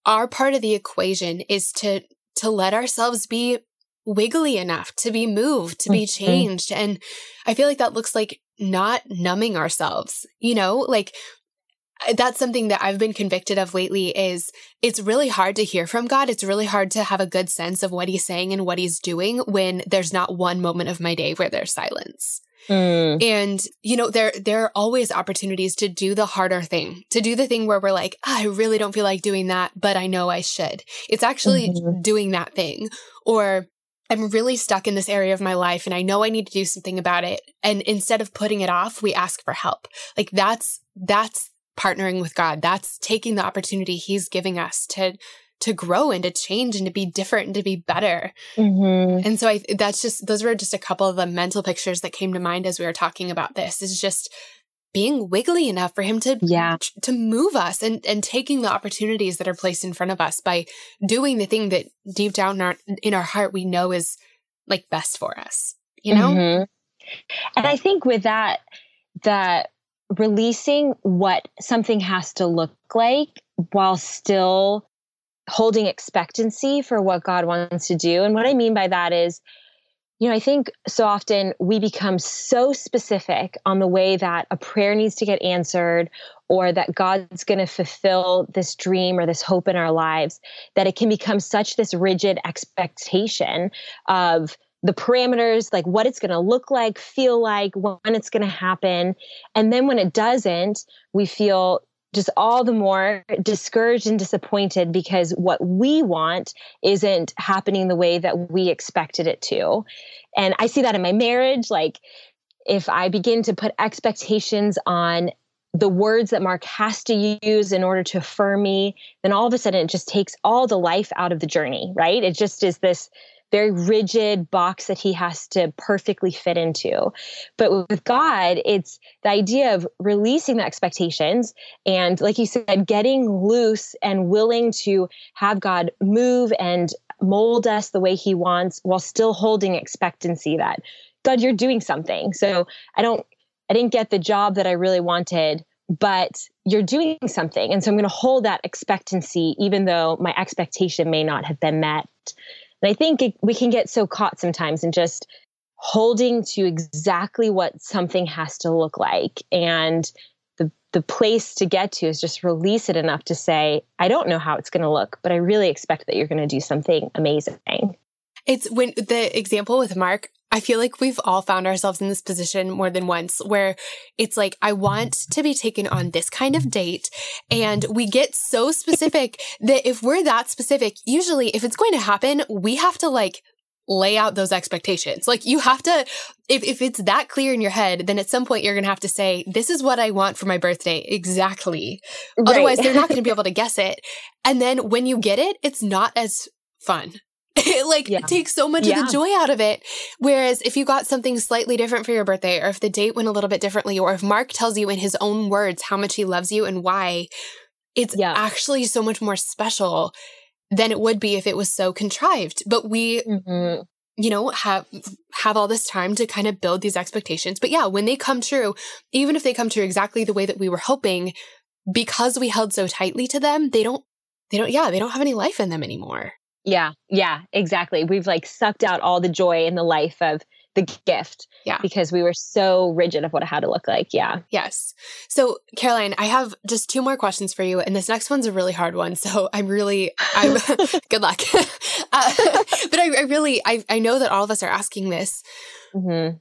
our part of the equation is to to let ourselves be wiggly enough to be moved, to be mm-hmm. changed. And I feel like that looks like not numbing ourselves, you know, like that's something that I've been convicted of lately is it's really hard to hear from God. It's really hard to have a good sense of what he's saying and what he's doing when there's not one moment of my day where there's silence. Mm. And you know there there are always opportunities to do the harder thing, to do the thing where we're like, oh, I really don't feel like doing that, but I know I should. It's actually mm-hmm. doing that thing or I'm really stuck in this area of my life and I know I need to do something about it. And instead of putting it off, we ask for help. Like that's, that's partnering with God. That's taking the opportunity he's giving us to, to grow and to change and to be different and to be better. Mm-hmm. And so I, that's just, those were just a couple of the mental pictures that came to mind as we were talking about this is just being wiggly enough for him to yeah. to move us and and taking the opportunities that are placed in front of us by doing the thing that deep down in our, in our heart we know is like best for us you know mm-hmm. and i think with that that releasing what something has to look like while still holding expectancy for what God wants to do. And what I mean by that is, you know, I think so often we become so specific on the way that a prayer needs to get answered or that God's going to fulfill this dream or this hope in our lives that it can become such this rigid expectation of the parameters, like what it's going to look like, feel like, when it's going to happen. And then when it doesn't, we feel just all the more discouraged and disappointed because what we want isn't happening the way that we expected it to. And I see that in my marriage. Like, if I begin to put expectations on the words that Mark has to use in order to affirm me, then all of a sudden it just takes all the life out of the journey, right? It just is this very rigid box that he has to perfectly fit into. But with God, it's the idea of releasing the expectations and, like you said, getting loose and willing to have God move and mold us the way he wants while still holding expectancy that, God, you're doing something. So I don't, I didn't get the job that I really wanted but you're doing something. And so I'm going to hold that expectancy, even though my expectation may not have been met. And I think it, we can get so caught sometimes in just holding to exactly what something has to look like. And the, the place to get to is just release it enough to say, I don't know how it's going to look, but I really expect that you're going to do something amazing. It's when the example with Mark, I feel like we've all found ourselves in this position more than once where it's like, I want to be taken on this kind of date. And we get so specific that if we're that specific, usually if it's going to happen, we have to like lay out those expectations. Like you have to, if, if it's that clear in your head, then at some point you're going to have to say, this is what I want for my birthday. Exactly. Right. Otherwise they're not going to be able to guess it. And then when you get it, it's not as fun. It like yeah. takes so much yeah. of the joy out of it. Whereas if you got something slightly different for your birthday, or if the date went a little bit differently, or if Mark tells you in his own words how much he loves you and why, it's yeah. actually so much more special than it would be if it was so contrived. But we, mm-hmm. you know, have have all this time to kind of build these expectations. But yeah, when they come true, even if they come true exactly the way that we were hoping, because we held so tightly to them, they don't they don't yeah, they don't have any life in them anymore. Yeah, yeah, exactly. We've like sucked out all the joy in the life of the gift. Yeah. Because we were so rigid of what it had to look like. Yeah. Yes. So, Caroline, I have just two more questions for you. And this next one's a really hard one. So I'm really, I'm, good luck. uh, but I, I, really, I, I know that all of us are asking this. Mm-hmm.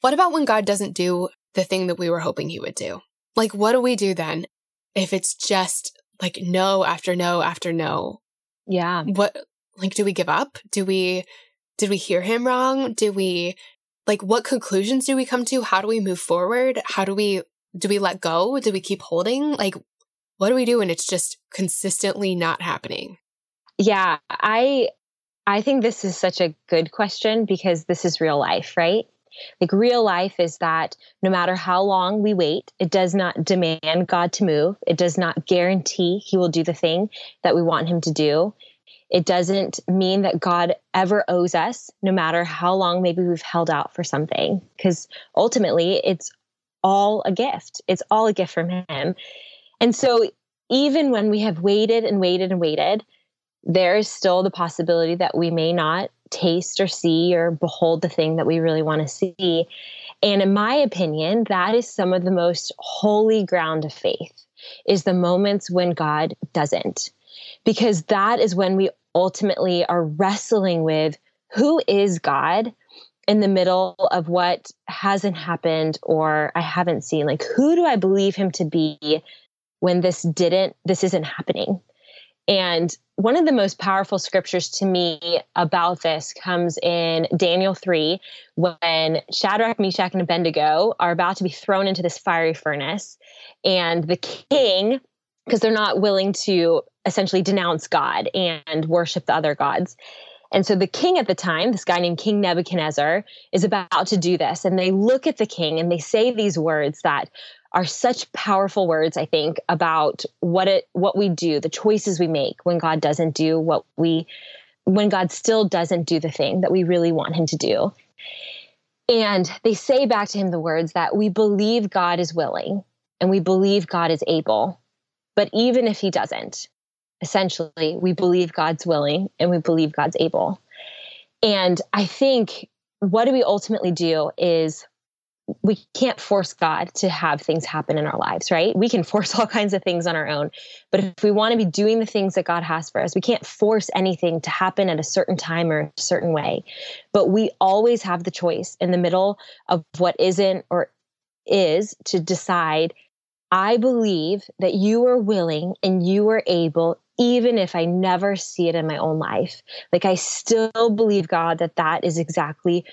What about when God doesn't do the thing that we were hoping he would do? Like, what do we do then if it's just like no after no after no? Yeah. What, like, do we give up? Do we, did we hear him wrong? Do we, like, what conclusions do we come to? How do we move forward? How do we, do we let go? Do we keep holding? Like, what do we do when it's just consistently not happening? Yeah, I, I think this is such a good question because this is real life, right? Like real life is that no matter how long we wait, it does not demand God to move. It does not guarantee he will do the thing that we want him to do. It doesn't mean that God ever owes us, no matter how long maybe we've held out for something, because ultimately it's all a gift. It's all a gift from Him. And so, even when we have waited and waited and waited, there is still the possibility that we may not taste or see or behold the thing that we really want to see. And in my opinion, that is some of the most holy ground of faith is the moments when God doesn't. Because that is when we ultimately are wrestling with who is God in the middle of what hasn't happened or I haven't seen. Like, who do I believe him to be when this didn't, this isn't happening? And one of the most powerful scriptures to me about this comes in Daniel 3, when Shadrach, Meshach, and Abednego are about to be thrown into this fiery furnace. And the king, because they're not willing to essentially denounce God and worship the other gods. And so the king at the time, this guy named King Nebuchadnezzar, is about to do this. And they look at the king and they say these words that are such powerful words, I think, about what it what we do, the choices we make when God doesn't do what we when God still doesn't do the thing that we really want him to do. And they say back to him the words that we believe God is willing and we believe God is able. But even if he doesn't, essentially we believe God's willing and we believe God's able. And I think what do we ultimately do is we can't force God to have things happen in our lives, right? We can force all kinds of things on our own. But if we want to be doing the things that God has for us, we can't force anything to happen at a certain time or a certain way. But we always have the choice in the middle of what isn't or is to decide I believe that you are willing and you are able, even if I never see it in my own life. Like I still believe, God, that that is exactly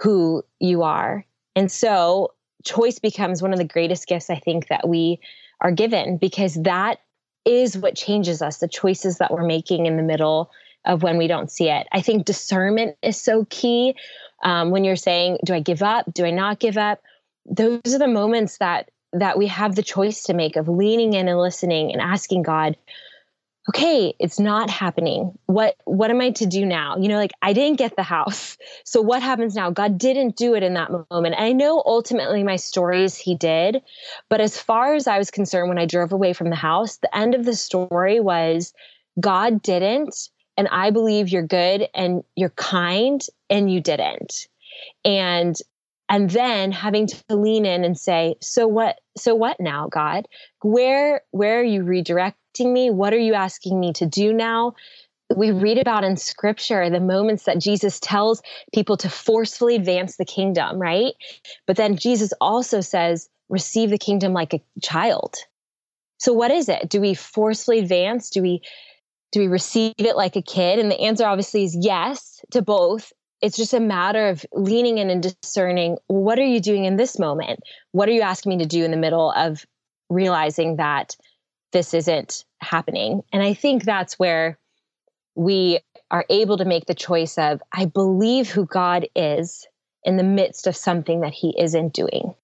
who you are. And so choice becomes one of the greatest gifts I think that we are given because that is what changes us, the choices that we're making in the middle of when we don't see it. I think discernment is so key. Um, when you're saying, do I give up? Do I not give up? Those are the moments that that we have the choice to make of leaning in and listening and asking God, okay it's not happening. What what am i to do now? You know like i didn't get the house. So what happens now? God didn't do it in that moment. I know ultimately my stories he did but as far as i was concerned when i drove away from the house the end of the story was god didn't and i believe you're good and you're kind and you didn't. And and then having to lean in and say so what so what now god? Where where are you redirecting me what are you asking me to do now we read about in scripture the moments that Jesus tells people to forcefully advance the kingdom, right? But then Jesus also says, receive the kingdom like a child. So what is it? Do we forcefully advance? Do we do we receive it like a kid? And the answer obviously is yes to both it's just a matter of leaning in and discerning what are you doing in this moment? What are you asking me to do in the middle of realizing that this isn't happening? And I think that's where we are able to make the choice of, I believe who God is in the midst of something that he isn't doing.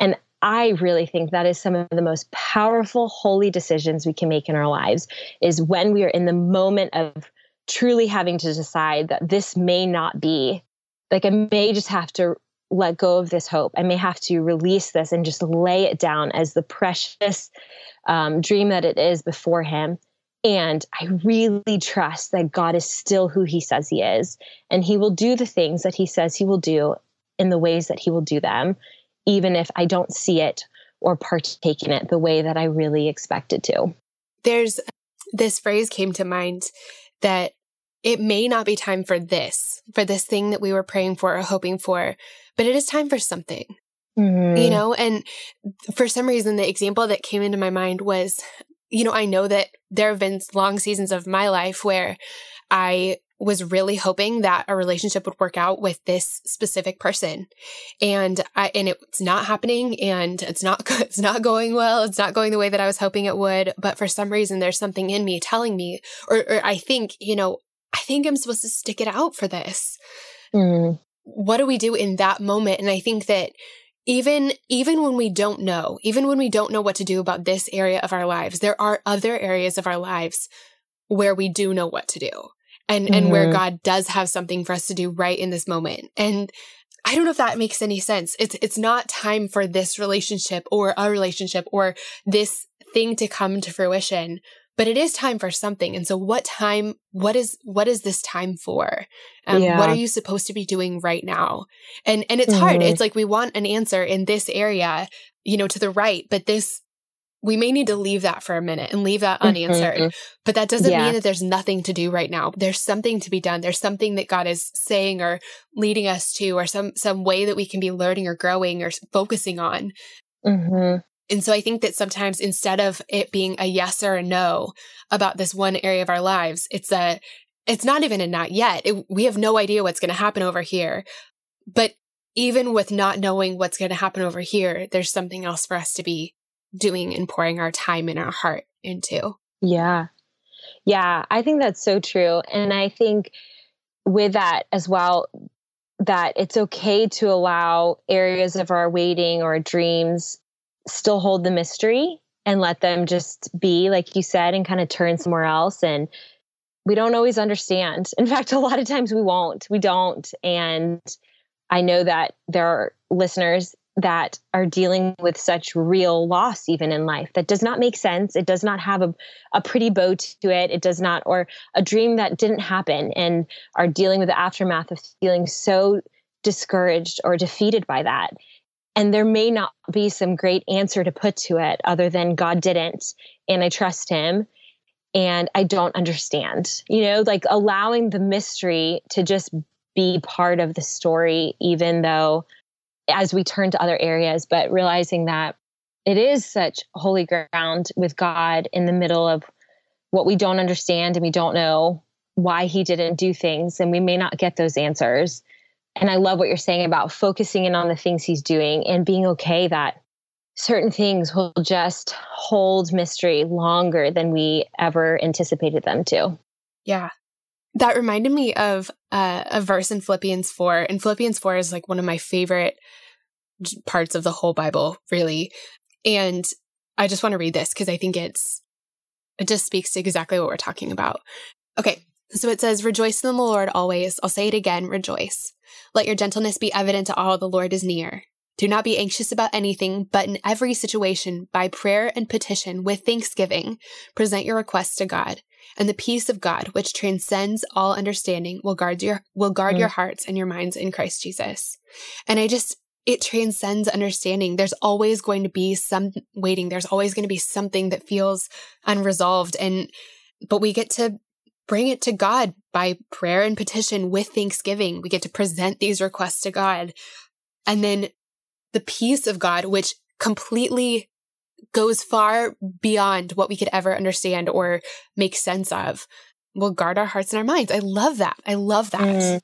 And I really think that is some of the most powerful, holy decisions we can make in our lives is when we are in the moment of truly having to decide that this may not be like I may just have to let go of this hope. I may have to release this and just lay it down as the precious um, dream that it is before Him. And I really trust that God is still who He says He is. And He will do the things that He says He will do in the ways that He will do them, even if I don't see it or partake in it the way that I really expected to. There's this phrase came to mind that it may not be time for this, for this thing that we were praying for or hoping for, but it is time for something. Mm-hmm. You know, and for some reason, the example that came into my mind was, you know, I know that there have been long seasons of my life where I was really hoping that a relationship would work out with this specific person and I, and it's not happening and it's not it's not going well it's not going the way that I was hoping it would but for some reason there's something in me telling me or, or I think you know I think I'm supposed to stick it out for this. Mm. What do we do in that moment? And I think that even even when we don't know, even when we don't know what to do about this area of our lives, there are other areas of our lives where we do know what to do. And mm-hmm. and where mm-hmm. God does have something for us to do right in this moment. And I don't know if that makes any sense. It's it's not time for this relationship or a relationship or this thing to come to fruition but it is time for something and so what time what is what is this time for um, yeah. what are you supposed to be doing right now and and it's mm-hmm. hard it's like we want an answer in this area you know to the right but this we may need to leave that for a minute and leave that unanswered mm-hmm. but that doesn't yeah. mean that there's nothing to do right now there's something to be done there's something that god is saying or leading us to or some some way that we can be learning or growing or focusing on mm-hmm. And so I think that sometimes instead of it being a yes or a no about this one area of our lives, it's a, it's not even a not yet. It, we have no idea what's going to happen over here. But even with not knowing what's going to happen over here, there's something else for us to be doing and pouring our time and our heart into. Yeah. Yeah. I think that's so true. And I think with that as well, that it's okay to allow areas of our waiting or dreams still hold the mystery and let them just be, like you said, and kind of turn somewhere else. And we don't always understand. In fact, a lot of times we won't. We don't. And I know that there are listeners that are dealing with such real loss even in life that does not make sense it does not have a, a pretty bow to it it does not or a dream that didn't happen and are dealing with the aftermath of feeling so discouraged or defeated by that and there may not be some great answer to put to it other than god didn't and i trust him and i don't understand you know like allowing the mystery to just be part of the story even though as we turn to other areas, but realizing that it is such holy ground with God in the middle of what we don't understand and we don't know why he didn't do things and we may not get those answers. And I love what you're saying about focusing in on the things he's doing and being okay that certain things will just hold mystery longer than we ever anticipated them to. Yeah. That reminded me of uh, a verse in Philippians 4. And Philippians 4 is like one of my favorite parts of the whole Bible, really. And I just want to read this because I think it's, it just speaks to exactly what we're talking about. Okay. So it says, Rejoice in the Lord always. I'll say it again, rejoice. Let your gentleness be evident to all the Lord is near. Do not be anxious about anything, but in every situation, by prayer and petition with thanksgiving, present your requests to God. And the peace of God, which transcends all understanding, will guard your will guard mm. your hearts and your minds in Christ Jesus. And I just it transcends understanding. There's always going to be some waiting. There's always going to be something that feels unresolved. And, but we get to bring it to God by prayer and petition with thanksgiving. We get to present these requests to God. And then the peace of God, which completely goes far beyond what we could ever understand or make sense of, will guard our hearts and our minds. I love that. I love that. Mm,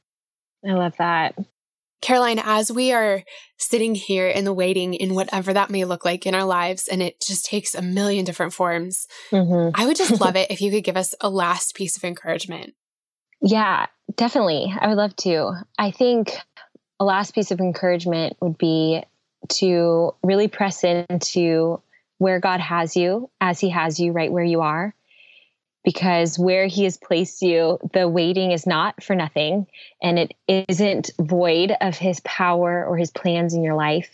I love that. Caroline, as we are sitting here in the waiting in whatever that may look like in our lives, and it just takes a million different forms, mm-hmm. I would just love it if you could give us a last piece of encouragement. Yeah, definitely. I would love to. I think a last piece of encouragement would be to really press into where God has you as He has you right where you are because where he has placed you, the waiting is not for nothing and it isn't void of his power or his plans in your life.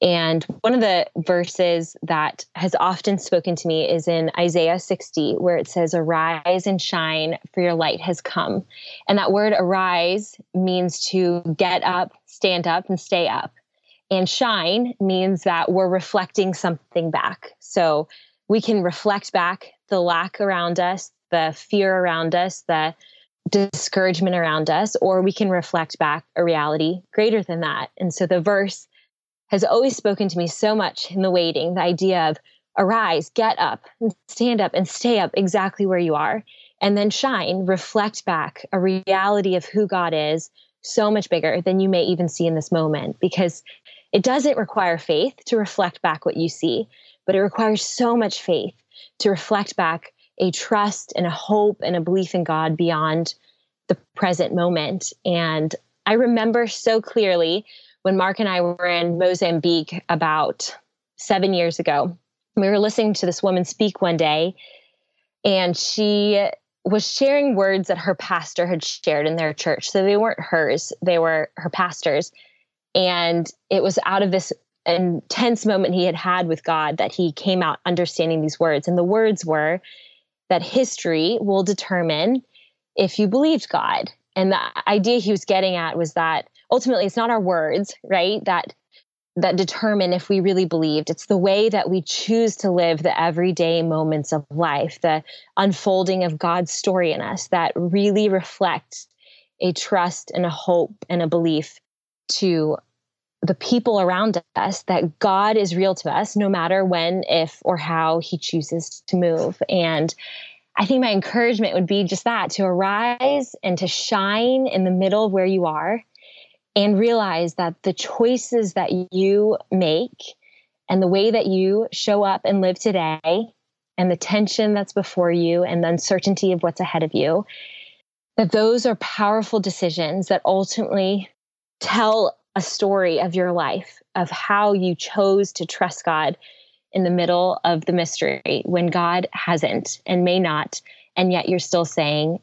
And one of the verses that has often spoken to me is in Isaiah 60, where it says, Arise and shine, for your light has come. And that word arise means to get up, stand up, and stay up. And shine means that we're reflecting something back. So we can reflect back the lack around us, the fear around us, the discouragement around us, or we can reflect back a reality greater than that. And so the verse has always spoken to me so much in the waiting the idea of arise, get up, stand up, and stay up exactly where you are, and then shine, reflect back a reality of who God is so much bigger than you may even see in this moment because it doesn't require faith to reflect back what you see, but it requires so much faith to reflect back a trust and a hope and a belief in God beyond the present moment. And I remember so clearly when Mark and I were in Mozambique about seven years ago. We were listening to this woman speak one day, and she was sharing words that her pastor had shared in their church. So they weren't hers, they were her pastor's. And it was out of this intense moment he had had with God that he came out understanding these words. And the words were that history will determine if you believed God. And the idea he was getting at was that ultimately it's not our words, right? That that determine if we really believed. It's the way that we choose to live the everyday moments of life, the unfolding of God's story in us that really reflect a trust and a hope and a belief to the people around us that God is real to us no matter when, if, or how he chooses to move. And I think my encouragement would be just that to arise and to shine in the middle of where you are and realize that the choices that you make and the way that you show up and live today and the tension that's before you and the uncertainty of what's ahead of you that those are powerful decisions that ultimately tell a story of your life of how you chose to trust God in the middle of the mystery when God hasn't and may not. And yet you're still saying,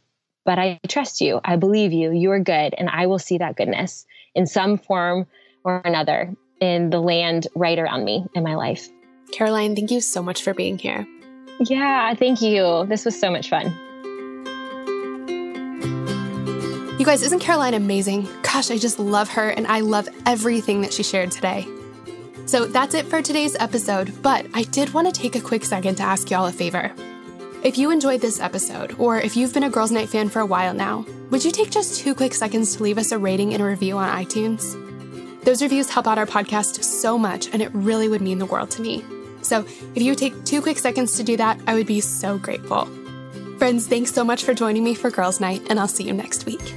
But I trust you. I believe you. You are good. And I will see that goodness in some form or another. in the land right around me in my life. Caroline, thank you so much for being here. Yeah, thank you. This was so much fun. You guys, isn't Caroline amazing? Gosh, I just love her and I love everything that she shared today. So that's it for today's episode, but I did want to take a quick second to ask y'all a favor. If you enjoyed this episode, or if you've been a Girls Night fan for a while now, would you take just two quick seconds to leave us a rating and a review on iTunes? Those reviews help out our podcast so much, and it really would mean the world to me. So if you take two quick seconds to do that, I would be so grateful. Friends, thanks so much for joining me for Girls Night, and I'll see you next week.